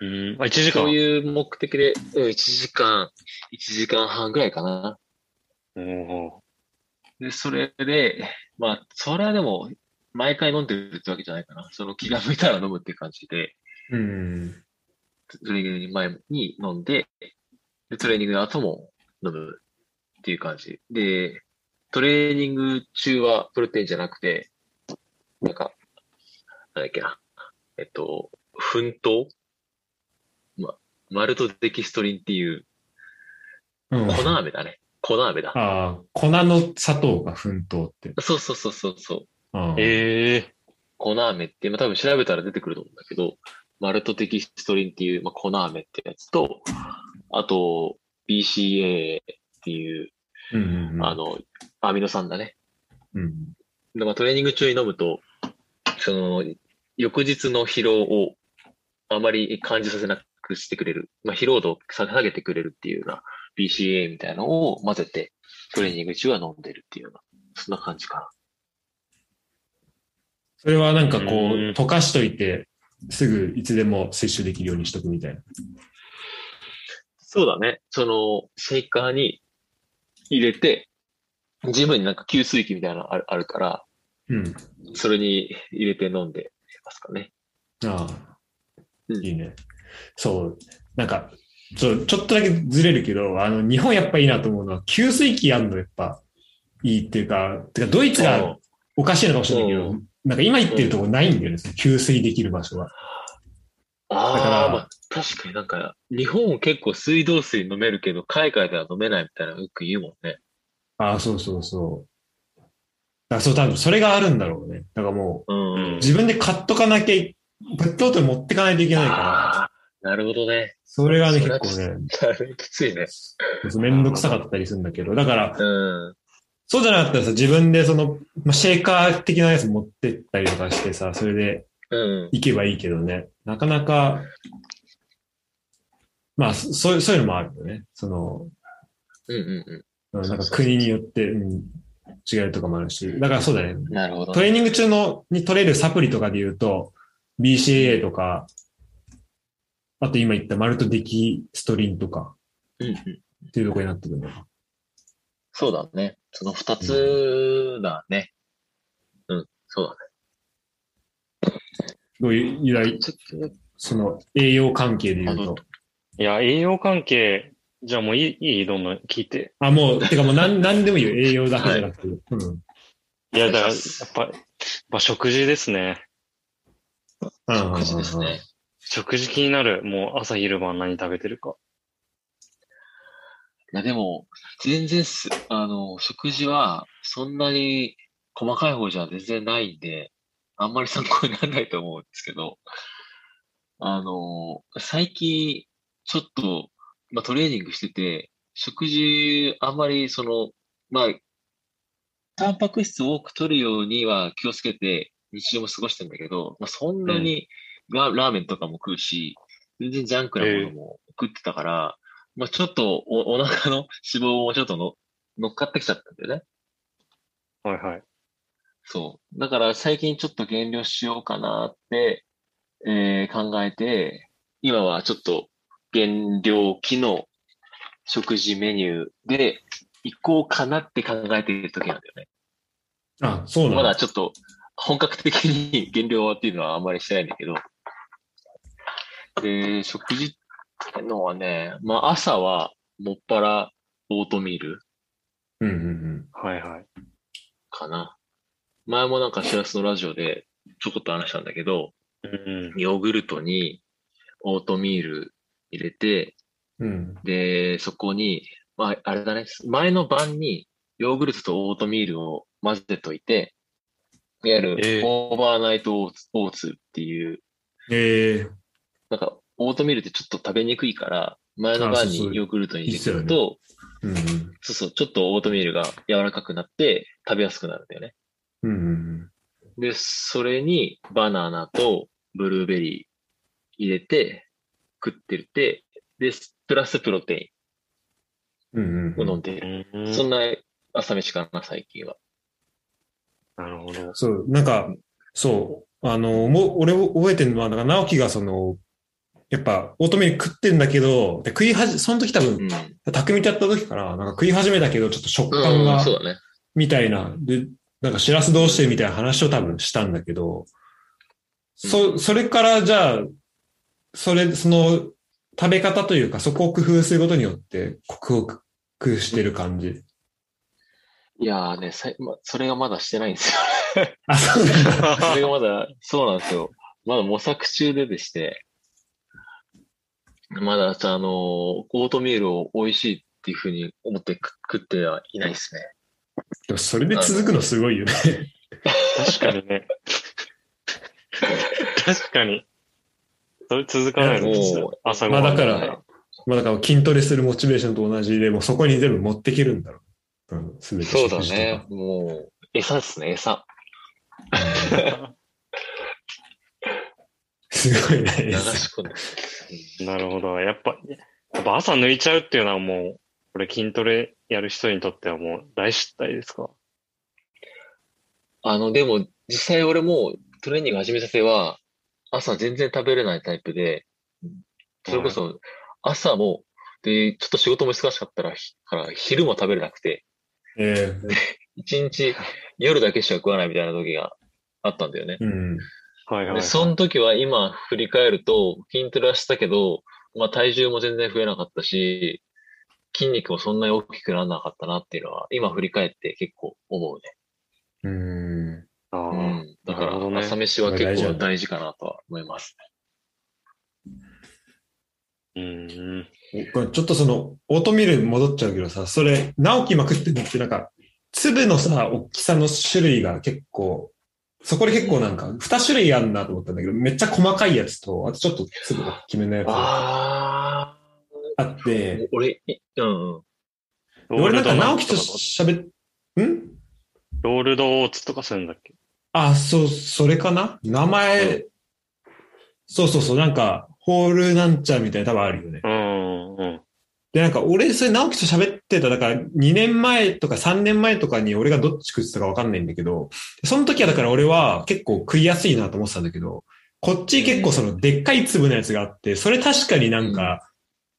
うん。あ、1時間。そういう目的で、うん、1時間、1時間半ぐらいかな。おで、それで、まあ、それはでも、毎回飲んでるってわけじゃないかな。その気が向いたら飲むっていう感じで、うん。トレーニング前に飲んで、で、トレーニングの後も飲むっていう感じ。で、トレーニング中はプロテインじゃなくて、なんか、なんだっけな。えっと、奮闘？ま、マルトデキストリンっていううん。粉飴だね。粉飴だ。ああ、粉の砂糖が奮闘って。そうそうそうそうええ。粉飴って、まあ、多分調べたら出てくると思うんだけど、マルトテキストリンっていう、まあ、粉飴ってやつと、あと、BCA っていう、うんうんうん。あの、アミノ酸だね。うん。でまあ、トレーニング中に飲むと、その、翌日の疲労をあまり感じさせなくしてくれる。まあ、疲労度を下げてくれるっていうような BCA みたいなのを混ぜて、トレーニング中は飲んでるっていうような、そんな感じかな。それはなんかこううん、溶かしといて、すぐいつでも摂取できるようにしとくみたいな。そうだね。その、シェイカーに入れて、ジムになんか給水器みたいなのあるあるから、うん。それに入れて飲んでますかね。ああ、うんいいね。そう。なんか、ちょ、ちょっとだけずれるけど、あの、日本やっぱいいなと思うのは、給水器やんのやっぱいいっていうか、てかドイツがおかしいのかもしれないけどう、なんか今言ってるとこないんだよね、給水できる場所が。あだからあ、まあ、確かになんか、日本結構水道水飲めるけど、海外では飲めないみたいなのよく言うもんね。ああ、そうそうそう。だからそう、多分それがあるんだろうね。だからもうん、うんう、。自分で買っとかなきゃい、ペットボトル持ってかないといけないから、ああ、なるほどね。それがね、結は構ね、きついね。めんどくさかったりするんだけど、だから、うん。そうじゃなかったらさ、自分でその、まあ、シェイカー的なやつ持ってったりとかしてさ、それでうん。行けばいいけどね、なかなか、まあ、そそういう、そういうのもあるよね。その、うんうんうんなんか国によって、うん、違うとかもあるし、だからそうだね。うん。なるほどト。レーニング中の、に取れるサプリとかで言うと、BCAA とか、あと今言ったマルトデキストリンとかうんうん。っていうところになってくるのか。そうだね。その二つだね。うん、そうだね。どういう、由来、その栄養関係で言うと。いや、栄養関係、じゃあもういい、いい？どんどん聞いて。あ、もう、<laughs> てかもうなん、なんでもいいよ。<laughs> 栄養だけじゃなくて。うん。いや、だから、やっぱ、やっぱ食事ですね。食事ですね。。食事気になる。もう朝昼晩何食べてるか。いや、でも、全然す、あの、食事は、そんなに細かい方じゃ全然ないんで、あんまり参考にならないと思うんですけど、あの、最近、ちょっと、まあ、トレーニングしてて、食事、あんまり、その、まあ、タンパク質を多く取るようには気をつけて、日常も過ごしてんだけど、まあ、そんなにラ,、ラーメンとかも食うし、全然ジャンクなものも食ってたから、まあ、ちょっとおお腹の脂肪もちょっとの乗っかってきちゃったんだよね。はいはい。そう。だから最近ちょっと減量しようかなって、えー考えて、今はちょっと減量期の食事メニューで行こうかなって考えている時なんだよね。あ、そうなんだ。まだちょっと本格的に減量っていうのはあんまりしてないんだけど。で、食事ってのはね、まあ朝はもっぱらオートミールうんうんはいはい。かな。前もなんかシラスのラジオでちょこっと話したんだけど、うん。ヨーグルトにオートミール入れて、うん。うん。で、そこに、まあ、あれだね、前の晩にヨーグルトとオートミールを混ぜといて、いわゆるえーオーバーナイトオーツオーツっていう、ええなんかオートミールってちょっと食べにくいから、前の晩にヨーグルトに入れると。そうそう、ちょっとオートミールが柔らかくなって食べやすくなるんだよね。うんうんで、それにバナナとブルーベリー入れて食ってるて、で、プラスプロテうん。うんうんインを飲んでいる。うんそんな朝飯かな、最近は。なるほど。そう、なんか、そう、あの、もう、俺覚えてるのは、なんか、直樹がその、やっぱ、オートミール食ってんだけど、で食いはじ、その時多分、うん。匠とやった時かな、なんか食い始めたけど、ちょっと食感うん、が、そうだね。みたいな、で、なんか、しらすどうしてみたいな話を多分したんだけど、そ、それから、じゃあ、それ、その、食べ方というか、そこを工夫することによって、克服してる感じ。いやーね、さいま、それがまだしてないんですよ。あ、そうなんだ。それがまだ、そうなんですよ。まだ模索中ででして、まだ、あのーオートミールを美味しいっていうふうに思ってく食ってはいないですね。でもそれで続くのすごいよね。確かにね。確かに。それ続かないの？ですもう朝ごはんまあだから、まあだから筋トレするモチベーションと同じで、もうそこに全部持っていけるんだろう。うん、すべてそうだね。もう、餌ですね、餌。<laughs> すごいね。流し込んで。なるほど。やっぱ、やっぱ朝抜いちゃうっていうのはもう、これ筋トレやる人にとってはもう大失態ですか？あの、でも、実際俺もトレーニング始めたては、朝全然食べれないタイプで、それこそ朝も、で、ちょっと仕事も忙しかったら、ひから昼も食べれなくて、え一日夜だけしか食わないみたいな時があったんだよねえ。うん。で、はいはいはい。その時は今振り返ると、筋トレはしたけど、まあ体重も全然増えなかったし、筋肉もそんなに大きくならなかったなっていうのは、今振り返って結構思うね。うん。ああうん。だから、朝飯は結構大事かなとは思います。うん。これちょっとその、オートミールに戻っちゃうけどさ、それ、直樹今食ってるのってなんか、粒のさ、大きさの種類が結構、そこで結構なんか、二種類あるなと思ったんだけど、めっちゃ細かいやつと、あとちょっと粒大きめのやつ。がああって。あ、、俺、いうん。うん。で俺なんか直樹と喋っ、ん？ロールドオーツとかするんだっけ？あ、そう、それかな？名前、そうそうそう、なんか、ホールなんちゃみたいな多分あるよね。うん、うん。で、なんか俺、それ直樹と喋ってた、だから2年前とか3年前とかに俺がどっち食ってたかわかんないんだけど、その時はだから俺は結構食いやすいなと思ってたんだけど、こっち結構そのでっかい粒のやつがあって、それ確かになんか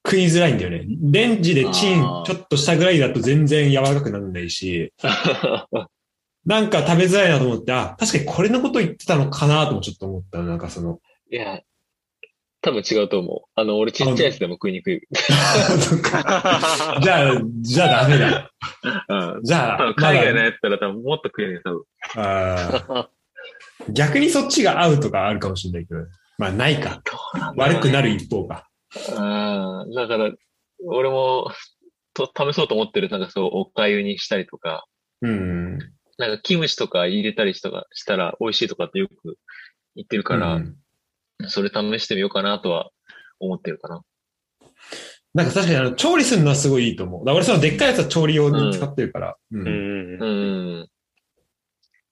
食いづらいんだよね。レンジでチンちょっとしたぐらいだと全然柔らかくならないし、<laughs> なんか食べづらいなと思って、あ、確かにこれのこと言ってたのかなともちょっと思った。なんかその、いや、多分違うと思う。あの、俺ちっちゃいやつでも食いにくい。そっかじゃあ、<laughs> じゃあダメだ。うん。じゃあ、海外のまやつだったら多分もっと食えるよ、多分。逆にそっちが合うとかあるかもしれないけど、まあないか。悪くなる一方か。うん。だから、俺も、と、試そうと思ってる、なんかそう、お粥にしたりとか、うん。なんかキムチとか入れたりとかしたら美味しいとかってよく言ってるから、うんそれ試してみようかなとは思ってるかな。なんか確かにあの、調理するのはすごいいいと思う。だから俺そのでっかいやつは調理用に使ってるから。うん。うんだかうん。うん。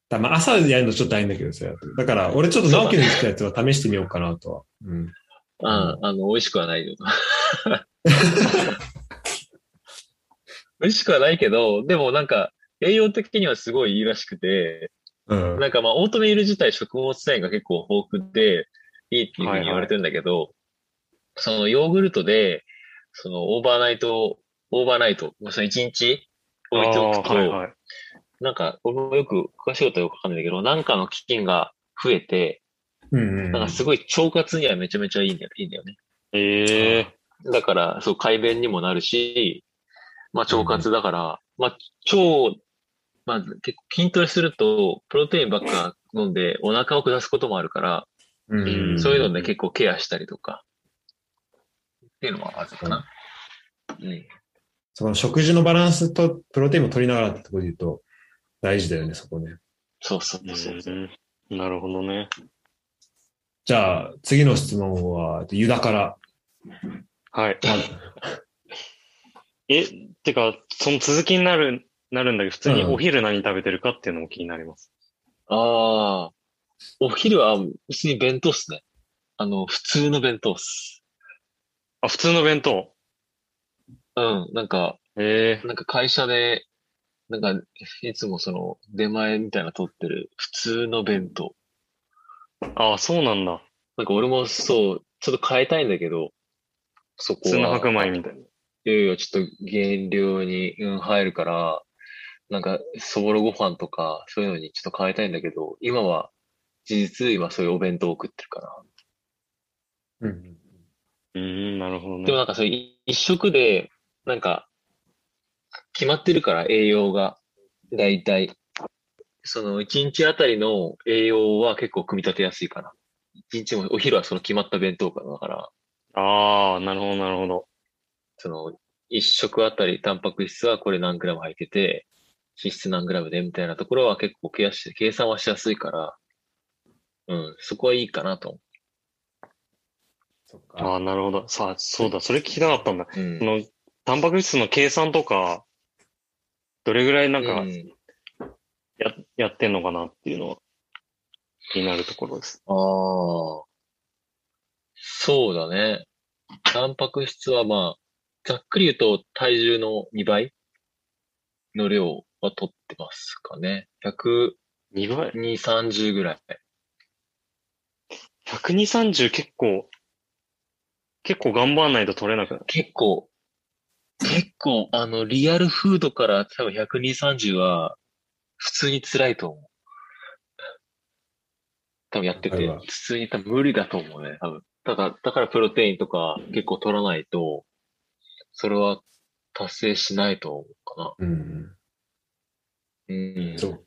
らまあ朝やるのちょっと大変だけどさ。だから俺ちょっと直樹の言ったやつは試してみようかなとは。うん。ああ、あの、美味しくはないよ。<laughs> 美味しくはないけど、でもなんか、栄養的にはすごいいいらしくて、うん。なんかまあ、オートミール自体食物繊維が結構豊富で、いいっていうふうに言われてるんだけど、そのヨーグルトで、そのオーバーナイト、オーバーナイト、その一日置いておくと、あーはいはい。なんか、僕もよく、詳しいことはよくわかんないんだけど、なんかの基金が増えて、うんうん。なんかすごい腸活にはめちゃめちゃいいんだよいいんだよね。ええだから、そう、改便にもなるし、まあ、腸活だから、まあ、腸、まず結構筋トレすると、プロテインばっか飲んでお腹を下すこともあるから、うんそういうので結構ケアしたりとか、っていうのはあるかな。うん。その食事のバランスとプロテインも取りながらってところで言うと、大事だよね、そこね。そうそうそうそう。うんなるほどね。じゃあ、次の質問は、ユダから。はい。ま <laughs> え、てか、その続きになる、なるんだけど、普通にうんお昼何食べてるかっていうのも気になります。ああ、お昼は普通に弁当っすね。あの、普通の弁当っす。あ、普通の弁当？うん、なんか、ええなんか会社で、なんか、いつもその、出前みたいなの取ってる普通の弁当。あ、そうなんだ。なんか俺もそう、ちょっと変えたいんだけど、そこは。普通の白米みたいな。いやいや、ちょっと減量に、うん、入るから、なんか、そぼろご飯とか、そういうのにちょっと変えたいんだけど、今は、事実、今そういうお弁当を食ってるかうん。うーん、なるほどら。でもね。なんかそういう一食で、なんか、決まってるから、栄養が。だいたい。その、一日あたりの栄養は結構組み立てやすいかな。一日も、お昼はその決まった弁当だから、ああ、なるほど、なるほど。その、一食あたりタンパク質はこれ何グラム入ってて、脂質何グラムでみたいなところは結構計し計算はしやすいから、うん、そこはいいかなと思そっあか。あ、なるほど。さあ、そうだ、それ聞きたかったんだ。う。うんそ。の、タンパク質の計算とか、どれぐらいなんかうんや、やってんのかなっていうのは気になるところです。ああ。そうだね。タンパク質はまあ、ざっくり言うと体重の2倍の量は取ってますかね。120、2倍？30ぐらい。?120、30結構、結構頑張んないと取れなくなる。結構、結構、あの、リアルフードから多分120、30は普通に辛いと思う。多分やってて普通に多分無理だと思うね、多分。だから、だからプロテインとか結構取らないと、それは達成しないと思うかうん。な。うん。そう。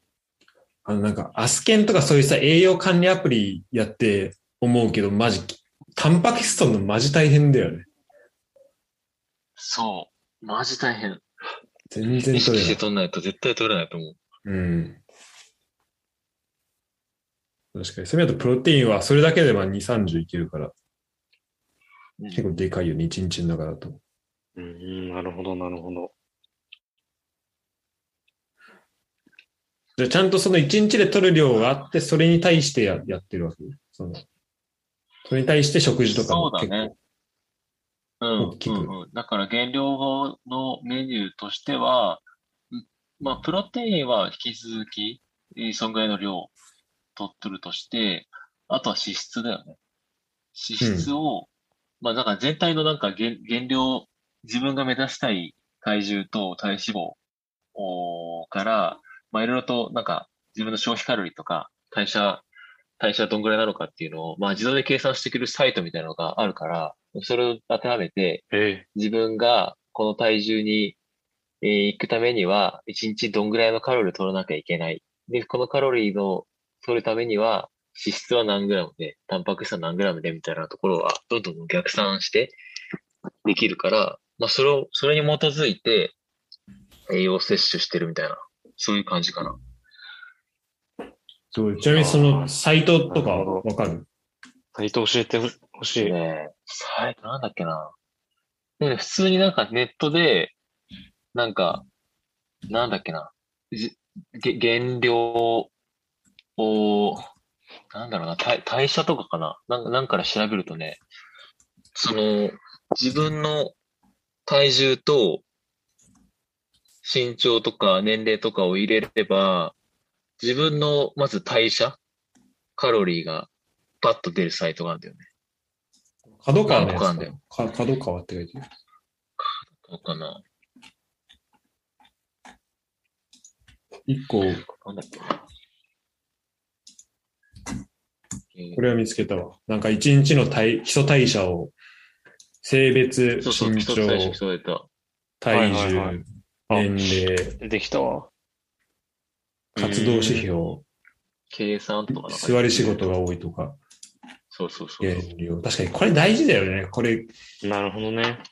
あの、なんか、アスケンとかそういうさ、栄養管理アプリやって思うけど、マジ、タンパク質取るのマジ大変だよね。そう。マジ大変。全然意識して取れない。取らないと絶対取れないと思う。うん。確かに。そういう意味だと、プロテインはそれだけでまあ2、30いけるから、うん結構でかいよね、1日の中だと。うん、なるほど、なるほど。じゃあちゃんとその1日で取る量があって、それに対してややってるわけ？その、それに対して食事とかも結構。そうだねうん、うんうん。だから減量のメニューとしては、うんまあ、プロテインは引き続き、えーそんぐらいの量取っとるとして、あとは脂質だよね。脂質を、まあ、だから全体のなんか減減量、自分が目指したい体重と体脂肪から、まあ、いろいろとなんか自分の消費カロリーとか代謝、代謝どんぐらいなのかっていうのを、まあ、自動で計算してくれるサイトみたいなのがあるから、それを当てはめて、え自分がこの体重に、えー行くためには、1日どんぐらいのカロリーを取らなきゃいけない。で、このカロリーの取るためには、脂質は何グラムで、タンパク質は何グラムでみたいなところは、どんどん逆算してできるから、まあ、それを、それに基づいて、栄養摂取してるみたいな、そういう感じかな。そうちなみにそのサイトとかわかる？サイト教えてほしい。ねサイトなんだっけな。でも普通になんかネットで、なんか、なんだっけな。じげ原料を、なんだろうな、代代謝とかかな。なんかなんから調べるとね、その、自分の体重と身長とか年齢とかを入れれば、自分のまず代謝、カロリーがパッと出るサイトがあるんだよね。角川のやつなんとかあんだよか角川って書いてある。どうかな。一個、なんだっけな。えーこれは見つけたわ。なんか一日の体基礎代謝を、性別、身長。体重年齢、出てきたわ。活動指標、計算とかなんか座り仕事が多いとか、そうそうそうそう。減量。確かにこれ大事だよね。これ、なるほどね。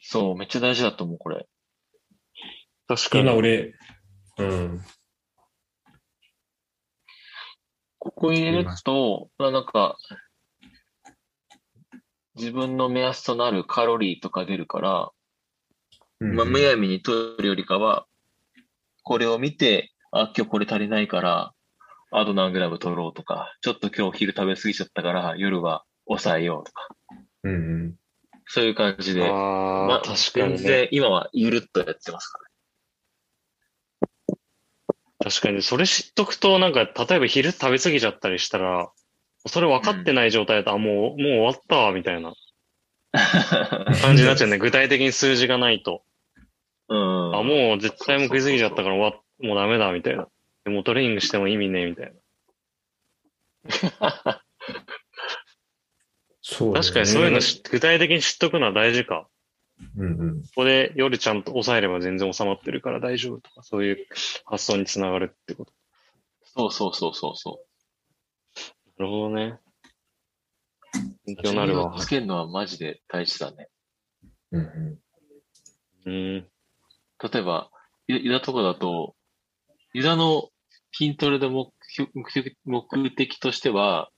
そう、めっちゃ大事だと思う、これ。確かに。今俺、うん。ここ入れると、まあなんか、自分の目安となるカロリーとか出るから、うんまあ、むやみに取るよりかは、これを見て、あ、今日これ足りないから、あと何グラム取ろうとか、ちょっと今日昼食べ過ぎちゃったから、夜は抑えようとか、うんうん。そういう感じで、ああ、まあ、確か全にね。然今はゆるっとやってますから。確かに。それ知っとくと、なんか、例えば昼食べ過ぎちゃったりしたら、それ分かってない状態だと、あ、もう、もう終わったわ、みたいな感じになっちゃうね。<laughs> 具体的に数字がないと。うん。あ、もう絶対もう食い過ぎちゃったから終わっ、もうダメだ、みたいな。でもうトレーニングしても意味ねえ、みたいな。そうね確かにそういうの知具体的に知っとくのは大事か。うんうん。ここで夜ちゃんと抑えれば全然収まってるから大丈夫とか、そういう発想につながるってこと。そうそうそうそうそなるほどね。勉う。強になるわつ。けるのはマジで大事だね。うんううん。例えば、ユユダとかだと、ユダの筋トレで目標目的としては、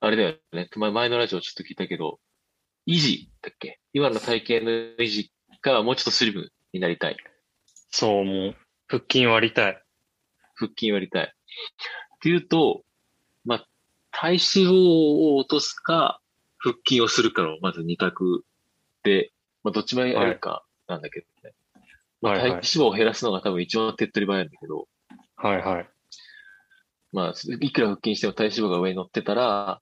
あれだよね。前前のラジオちょっと聞いたけど、維持だっけ？今の体型の維持がもうちょっとスリムになりたい。そう、もう、腹筋割りたい。腹筋割りたい。っていうと、まあ、体脂肪を落とすか、腹筋をするかの、まず二択で、まあ、どっちもやるかなんだけどね。まあ、はいはい体脂肪を減らすのが多分一番手っ取り早いんだけど、はいはい。まあ、いくら腹筋しても体脂肪が上に乗ってたら、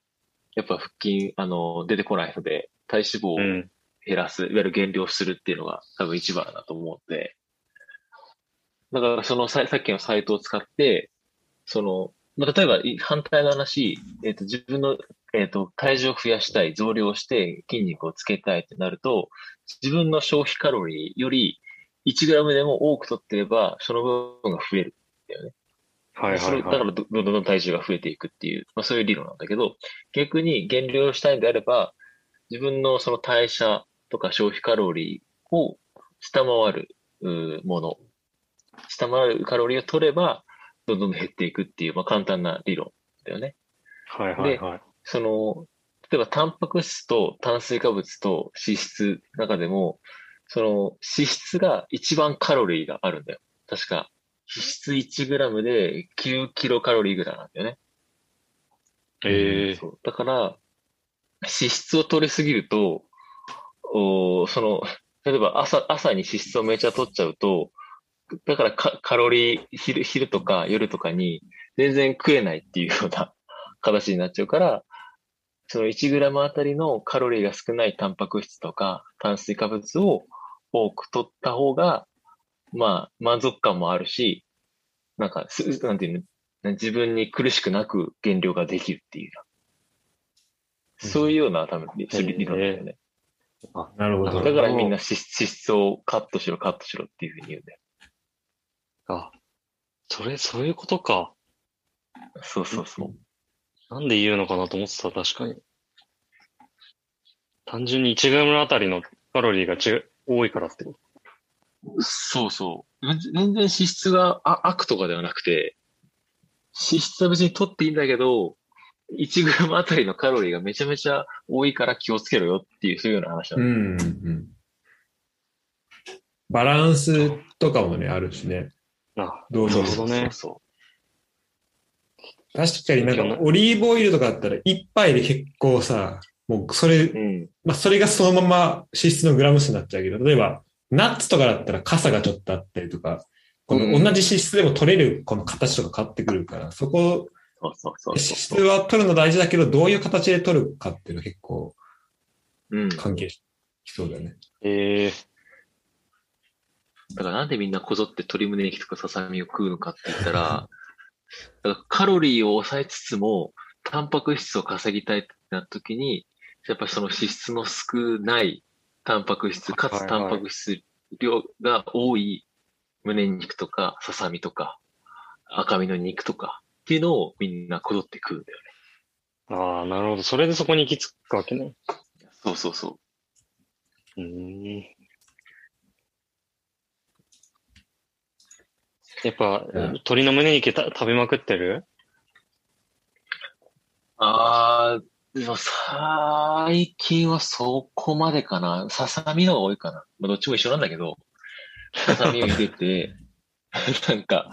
やっぱ腹筋、あの、出てこないので、体脂肪をうん。減らす、いわゆる減量するっていうのが多分一番だと思うんで、だからそのささっきのサイトを使って、その、まあ、例えばい反対の話、えっ、と、自分の、えっ、と、体重を増やしたい、増量して筋肉をつけたいってなると、自分の消費カロリーより1グラムでも多く取ってれば、その部分が増える。はいそれだはいはい。からどどんどん体重が増えていくっていう、まあ、そういう理論なんだけど、逆に減量したいんであれば、自分のその代謝とか消費カロリーを下回るもの、下回るカロリーを取れば、どんどん減っていくっていう、まあ、簡単な理論だよね。はいはいはい。その、例えばタンパク質と炭水化物と脂質の中でも、その脂質が一番カロリーがあるんだよ。確か、脂質 1g で9キロカロリーぐらいなんだよね。ええそう。だから、脂質を取りすぎると、おーその、例えば朝、朝に脂質をめちゃ取っちゃうと、だからカカロリー、昼、昼とか夜とかに全然食えないっていうような <laughs> 形になっちゃうから、その 1g あたりのカロリーが少ないタンパク質とか炭水化物を多く取った方が、まあ、満足感もあるし、なんか、すなんていうの、自分に苦しくなく減量ができるっていう。そういうような、多分、理理論だよね。なるほど。だからみんな脂質をカットしろ、カットしろっていうふうに言うんだよ。あ、それ、そういうことか。そうそうそう。なんで言うのかなと思ってた、確かに。単純に 1g あたりのカロリーがち多いからってこと。そうそう。全然脂質があ悪とかではなくて、脂質は別に取っていいんだけど、1グラムあたりのカロリーがめちゃめちゃ多いから気をつけろよっていう、そういうような話なうの。ん、うん。バランスとかもね、あるしね。あ、どうぞなるほどねそう。そ確かになんかオリーブオイルとかだったら一杯で結構さ、もうそれう。うん。まあ、それがそのまま脂質のグラム数になっちゃうけど、例えば、ナッツとかだったら傘がちょっとあったりとか、このうん同じ脂質でも取れるこの形とか変わってくるから、そこ、そうそうそう脂質そう。は取るの大事だけど、どういう形で取るかっていうのは結構うん。関係しそうだよね。ええだからなんでみんなこぞって鶏胸肉とかささみを食うのかって言ったら、<laughs> だからカロリーを抑えつつも、タンパク質を稼ぎたいってなった時に、やっぱりその脂質の少ないタンパク質、かつタンパク質量が多い胸肉とかささみとか赤身の肉とかっていうのをみんなこぞって食うんだよね。ああ、なるほど。それでそこに行き着くわけね。そうそうそう。うーん。やっぱ、うん鶏の胸肉た食べまくってる？ああ、でも最近はそこまでかな。ささみの方が多いかな。まあどっちも一緒なんだけど、ささみを入れて、<laughs> なんか、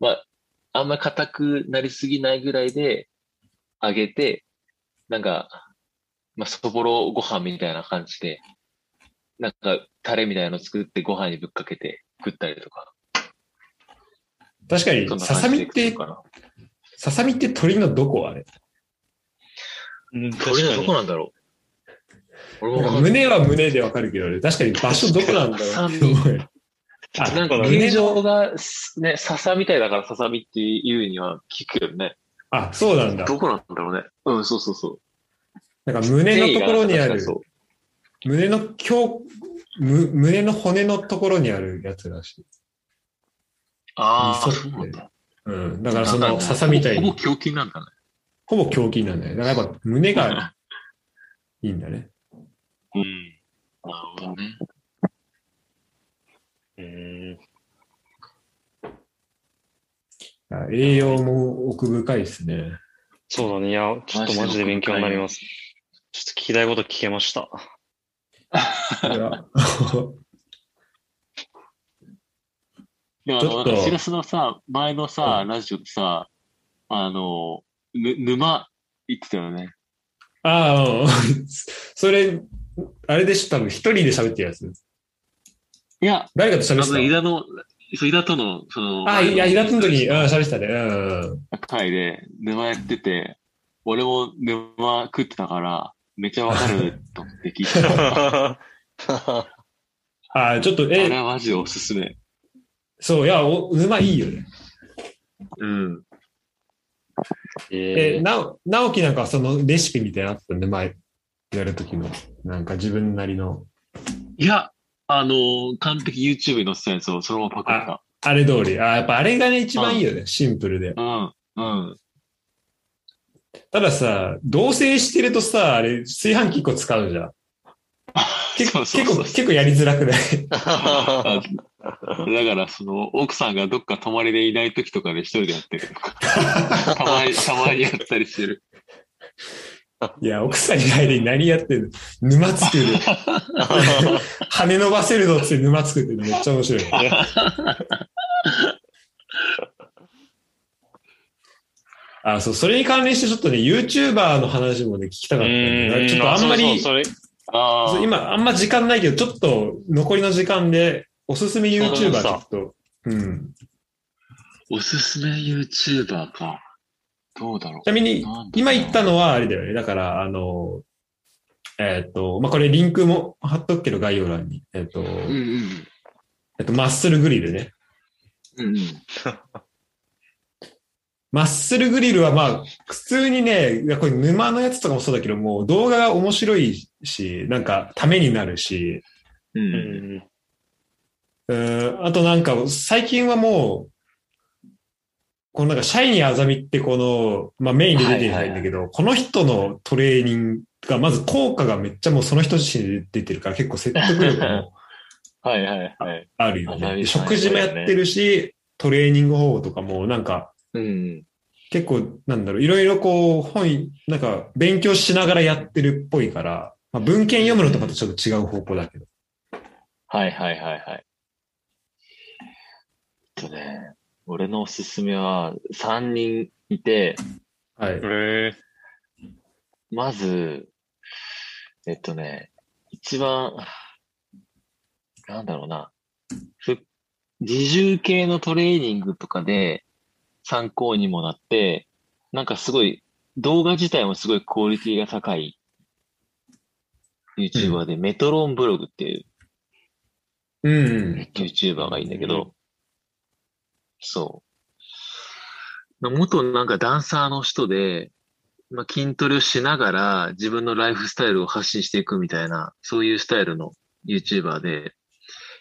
まあ、あんま硬くなりすぎないぐらいで揚げて、なんか、まあ、そぼろご飯みたいな感じで、なんか、タレみたいなの作ってご飯にぶっかけて食ったりとか。確かにささみって。ささみって鶏のどこ？あれ鳥のどこなんだろう？胸は胸でわかるけど、確かに場所どこなんだろう？って思うよ。<laughs> あなんか胸形状がすね、笹みたいだから笹みっていうには聞くよね。あ、そうなんだ。どこなんだろうね？うん、そうそうそう。なんか胸のところにある、そ胸の胸、む胸の骨のところにあるやつらしい。ああ、そうなんだ。うん。だからその笹みたいに、ほぼ胸筋なんだね。ほぼ胸筋なんだよ。だからやっぱ胸がいいんだね。うん。なるほどね。うー栄養も奥深いですね。そうだね。いや、ちょっとマジで勉強になります。ちょっと聞きたいこと聞けました。でも、ちょっとあの、しらすのさ、前のさ、ラジオでさ、あの、ぬ、沼言ってたよね。ああ、うん <laughs> それ、あれでしょ、多分一人で喋ってるやつ。いや、誰かとあの、喋って井田の、そう、井田との、その、た。あ、いや、イラつの時に、うん、あ喋ってたね。うん。回で沼やってて、俺も沼食ってたから、めっちゃわかると思って聞いてた。<laughs> あ、ちょっと、あれえ、はマジでおすすめ。そう、いや、お沼いいよね。うん。え、えー、な、直樹なんかそのレシピみたいなのあったんで、前、やる時の、なんか自分なりの、いや、あのー完璧 YouTube に載せたやつをそのままパクった。あれ通り。あ、やっぱあれがね、一番いいよね。シンプルで。うん。うん。たださ、同棲してるとさ、あれ、炊飯器1個使うじゃん。<laughs> 結構、そうそうそう結構、結構やりづらくない？<laughs> <laughs> あ <laughs> だから、その、奥さんがどっか泊まりでいない時とかで一人でやってるとか。<laughs> たまに、たまにやったりしてる。いや、奥さん以外で何やってんの？沼作る。<laughs> 羽伸ばせるぞって沼作ってるのめっちゃ面白い。あ、そう、それに関連してちょっとね、YouTuber の話もね、聞きたかったね。ちょっとあんまり、そうそうそあ今、あんま時間ないけど、ちょっと残りの時間で、おすすめ YouTuber ちょっと、うん。おすすめ YouTuber か。どうだろうち。なみに今言ったのはあれだよね。だから、あの、えっ、と、まあ、これリンクも貼っとくけど、概要欄に。えっ、と、うんうん。えっと、マッスルグリルね。うんうん。<laughs> マッスルグリルはまあ、普通にね、いやこれ沼のやつとかもそうだけど、もう動画が面白いし、なんかためになるし、う。う。うんん。うーんあとなんか最近はもう、このなんかシャイニーアザミってこの、まあメインで出てるんだけど、この人のトレーニングが、まず効果がめっちゃもうその人自身で出てるから結構説得力も <laughs> はいはいはい。あるよね。食事もやってるし、トレーニング方法とかもなんか、うん。結構、なんだろう、いろいろこう、本、なんか、勉強しながらやってるっぽいから、まあ、文献読むのとかとちょっと違う方向だけど。はいはいはいはい。とね、俺のおすすめは3人いて、はい。へえ。まず、えっとね、一番、なんだろうな、ふ自重系のトレーニングとかで参考にもなって、なんかすごい、動画自体もすごいクオリティが高い YouTuber で、メトロンブログっていううん。YouTuber がいいんだけど、そう。元なんかダンサーの人で、まあ、筋トレをしながら自分のライフスタイルを発信していくみたいな、そういうスタイルの YouTuber で、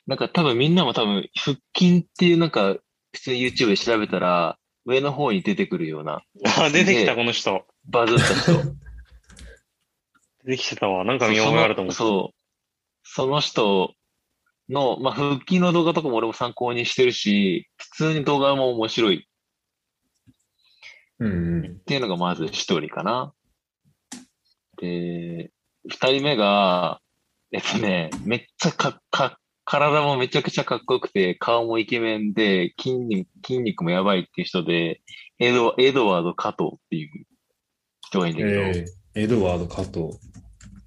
なんか多分みんなも多分腹筋っていうなんか普通に YouTube で調べたら上の方に出てくるようなあ、出てきた、でこの人。バズった人。<laughs> 出てきてたわ。なんか見覚えあると思って。そう。その人の、まあ、腹筋の動画とかも俺も参考にしてるし、普通に動画も面白いうんうん。っていうのがまず一人かな。で、二人目が、えっとね、めっちゃか、か、体もめちゃくちゃかっこよくて、顔もイケメンで、筋肉、筋肉もやばいっていう人で、エド、エドワード加藤っていう人がいいんだけど、えー、エドワード加藤。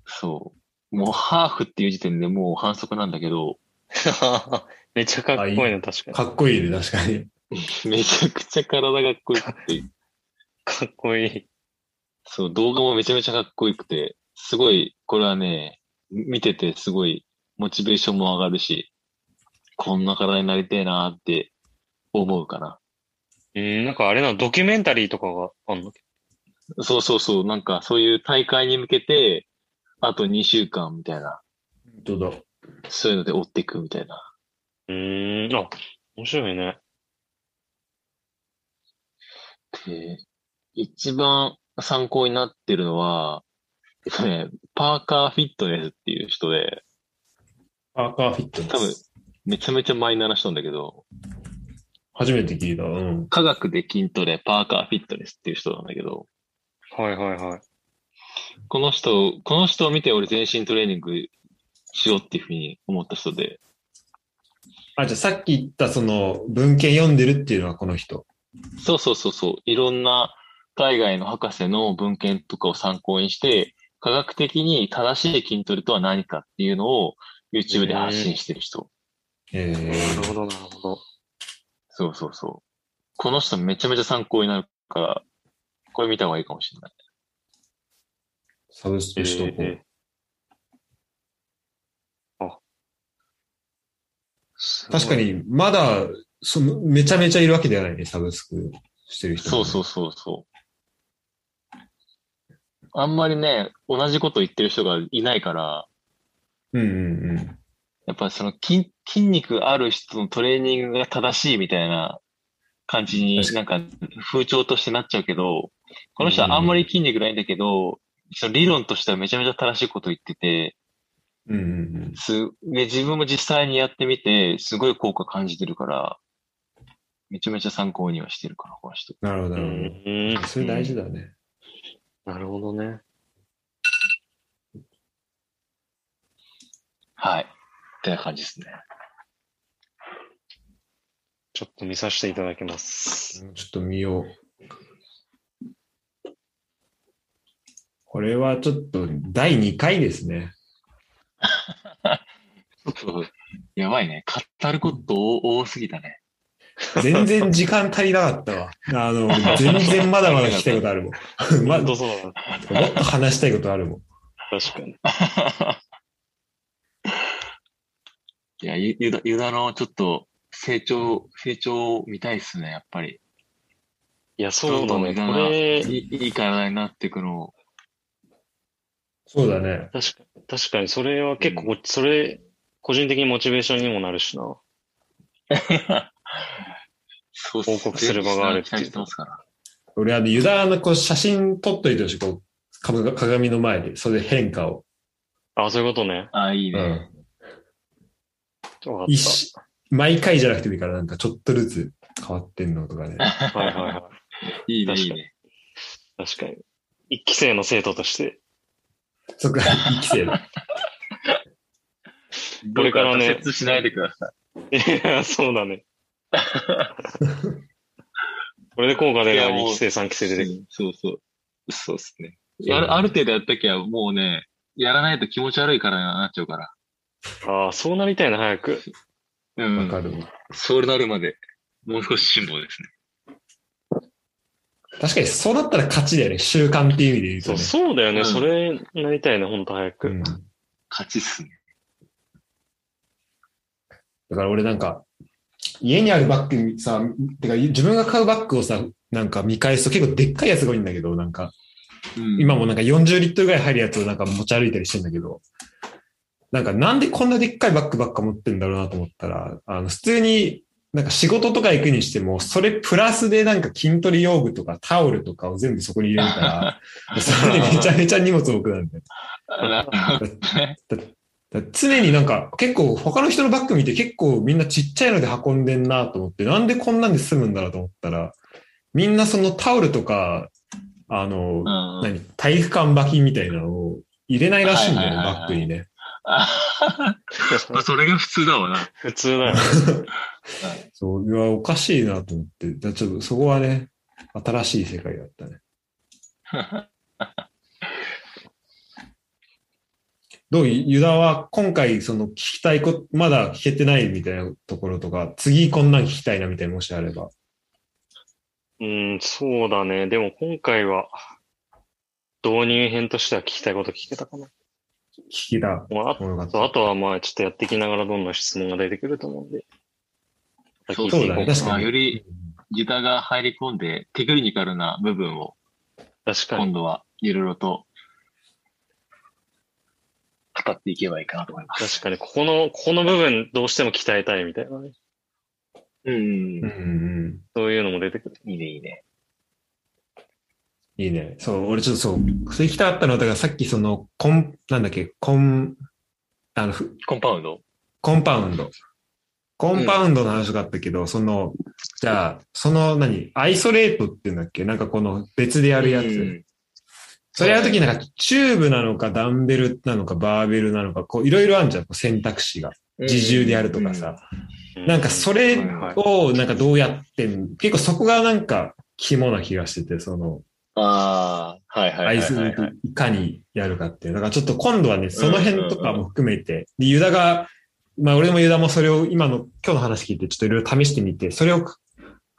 そう。もうハーフっていう時点でもう反則なんだけど、<laughs> めっちゃかっこいいね、確かに。かっこいいね、確かに。めちゃくちゃ体がかっこよくて、かっこいい。そう、動画もめちゃめちゃかっこよくて、すごい、これはね、見ててすごい、モチベーションも上がるし、こんな体になりてえなって思うかな。うん、なんかあれなの、ドキュメンタリーとかがあんの？そうそうそう、なんかそういう大会に向けて、あと2週間みたいな、本当だ。そういうので追っていくみたいな。うーん、あ、面白いね。で、一番参考になってるのは、えっとね、パーカーフィットネスっていう人で、パーカーフィットネス。多分めちゃめちゃマイナーな人なんだけど、初めて聞いた。うん。科学で筋トレ、パーカーフィットネスっていう人なんだけど、はいはいはい。この人、この人を見て俺全身トレーニングしようっていうふうに思った人で、あ、じゃあさっき言ったその文献読んでるっていうのはこの人。そうそうそうそう、いろんな海外の博士の文献とかを参考にして、科学的に正しい筋トレとは何かっていうのを YouTube で発信してる人。えなーるほどなるほど。そうそうそう。この人めちゃめちゃ参考になるから、これ見た方がいいかもしれない。サブスクしとこう。えーあ。すごい確確か。に、まだ、その、めちゃめちゃいるわけではないね、サブスクしてる人。そうそうそうそう。あんまりね、同じこと言ってる人がいないから、う。うんうんうん。やっぱその筋、筋肉ある人のトレーニングが正しいみたいな感じに確なんか風潮としてなっちゃうけど、この人はあんまり筋肉ないんだけど、その理論としてはめちゃめちゃ正しいこと言ってて、うんうんうん。す、で、自分も実際にやってみて、すごい効果感じてるから、めちゃめちゃ参考にはしてるから、この人。なるほど、うなるんほど。それ大事だね。なるほどね。はい。ってな感じですね。ちょっと見させていただきます。ちょっと見よう。これはちょっと第2回ですね。ちょっと、やばいね。語ること多多すぎたね。全然時間足りなかったわ。あの、全然まだまだ聞きたいことあるもん。<laughs> まもそうだな。っと話したいことあるもん。確かに。いや、ゆ、ゆだ、ゆだのちょっと成長、成長を見たいっすね、やっぱり。いや、そうだね。これ、いい、いい体になっていくのを。そうだね。確か確かに、それは結構、それ、個人的にモチベーションにもなるしな。<laughs> そう報告する場があるっていう期待してますから。俺、あの、ユダのこう写真撮っといてほしい。こう、か鏡の前で、それで変化を。あ、そういうことね。あ、いいうね。ん。わかっ一し毎回じゃなくてもいいから、なんかちょっとずつ変わってんのとかね。た。はいはいはい。<laughs> いいね、いいね。確かに。一期生の生徒として。そっか、一期生だ。これからね挫折しないでくださいや、<laughs> そうだね。<laughs> これで効果い。出ればいやもう2期生、3期生出てくる。うんそうそう。そうですね。やる、ある程度やったきゃもうね、やらないと気持ち悪いからなっちゃうから。ああ、そうなりたいな、早く。うん。わかる。そうなるまで、もう少し辛抱ですね。確かにそうなったら勝ちだよね。習慣っていう意味で言うとそうね。そうだよね。うんそれなりたいね、ほんと早く。うん勝ちっすね。だから俺なんか、家にあるバッグにさ、てか自分が買うバッグをさ、なんか見返すと結構でっかいやつが多いんだけど、なんか、うん今もなんか40リットルぐらい入るやつをなんか持ち歩いたりしてんだけど、なんかなんでこんなでっかいバッグばっか持ってんだろうなと思ったら、あの普通になんか仕事とか行くにしても、それプラスでなんか筋トレ用具とかタオルとかを全部そこに入れるから、<laughs> それでめちゃめちゃ荷物多くなるんだよ。なるほどね。だ常になんか結構他の人のバッグ見て結構みんなちっちゃいので運んでんなと思って、なんでこんなんで済むんだろうと思ったら、みんなそのタオルとか、あの、うん何？体育館履きみたいなのを入れないらしいんだよね、バッグにね。あ <laughs> まあそれが普通だわな。普通だよ。そう、いや、おかしいなと思って、だちょっとそこはね、新しい世界だったね。<laughs> どう？ユダは今回その聞きたいこと、まだ聞けてないみたいなところとか、次こんなん聞きたいなみたいなもしあれば。うん、そうだね。でも今回は、導入編としては聞きたいこと聞けたかな。聞きたまあ、あとあとはまあ、ちょっとやっていきながらどんどん質問が出てくると思うんで。そうそうだね、確かに。まあよりギターが入り込んで、テクニカルな部分を確かに。今度はいろいろと語っていけばいいかなと思います。確かに、ここの、ここの部分どうしても鍛えたいみたいなね。うんうんうん。そういうのも出てくる。いいね、いいね。いいね。そう、俺ちょっとそう、それ聞きたかったのは、だからさっきその、コン、なんだっけ、コン、あの、ふコンパウンド？コンパウンド。コンパウンドの話があったけど、その、じゃあ、その何、アイソレートっていうんだっけ？なんかこの別でやるやつ。うんそれやるときなんか、チューブなのか、ダンベルなのか、バーベルなのか、こう、いろいろあるじゃん、選択肢が。自重でやるとかさ。うなんか、それを、なんかどうやってん、結構そこがなんか、肝な気がしてて、その、ああ、はいはいはいはいはい。いかにやるかっていう。だからちょっと今度はね、その辺とかも含めて、でユダが、まあ俺もユダもそれを今の、今日の話聞いてちょっといろいろ試してみて、それを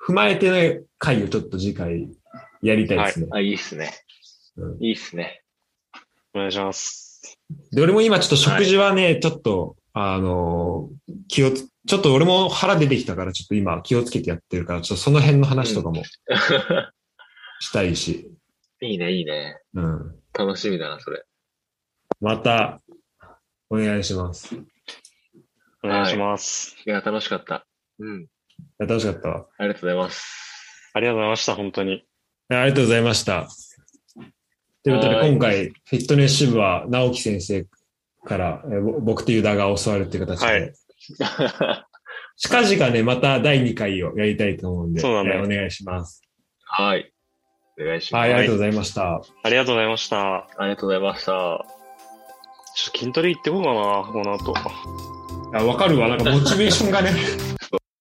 踏まえての回をちょっと次回やりたいですね。あ、いいっすねうん。いいっすね。お願いします。で、俺も今ちょっと食事はね、ちょっと、あの、気をつ、ちょっと俺も腹出てきたから、ちょっと今気をつけてやってるから、ちょっとその辺の話とかもしたいし、いいね、いいね。うん。楽しみだな、それ。また、お願いします。いお願いします。いや、楽しかった。うん。や楽しかったわ。ありがとうございます。ありがとうございました、本当に。ありがとうございました。ということで、はい今回、フィットネス支部は、直樹先生から、えぼ僕とユダが教わるという形で、はい近々ね、また第2回をやりたいと思うんで、そうだねえお願いします。はい。お願いします。はい、ありがとうございました。ありがとうございました。ありがとうございました。ちょっと筋トレ行ってこうかな、この後。あ、わかるわ。なんかモチベーションがね、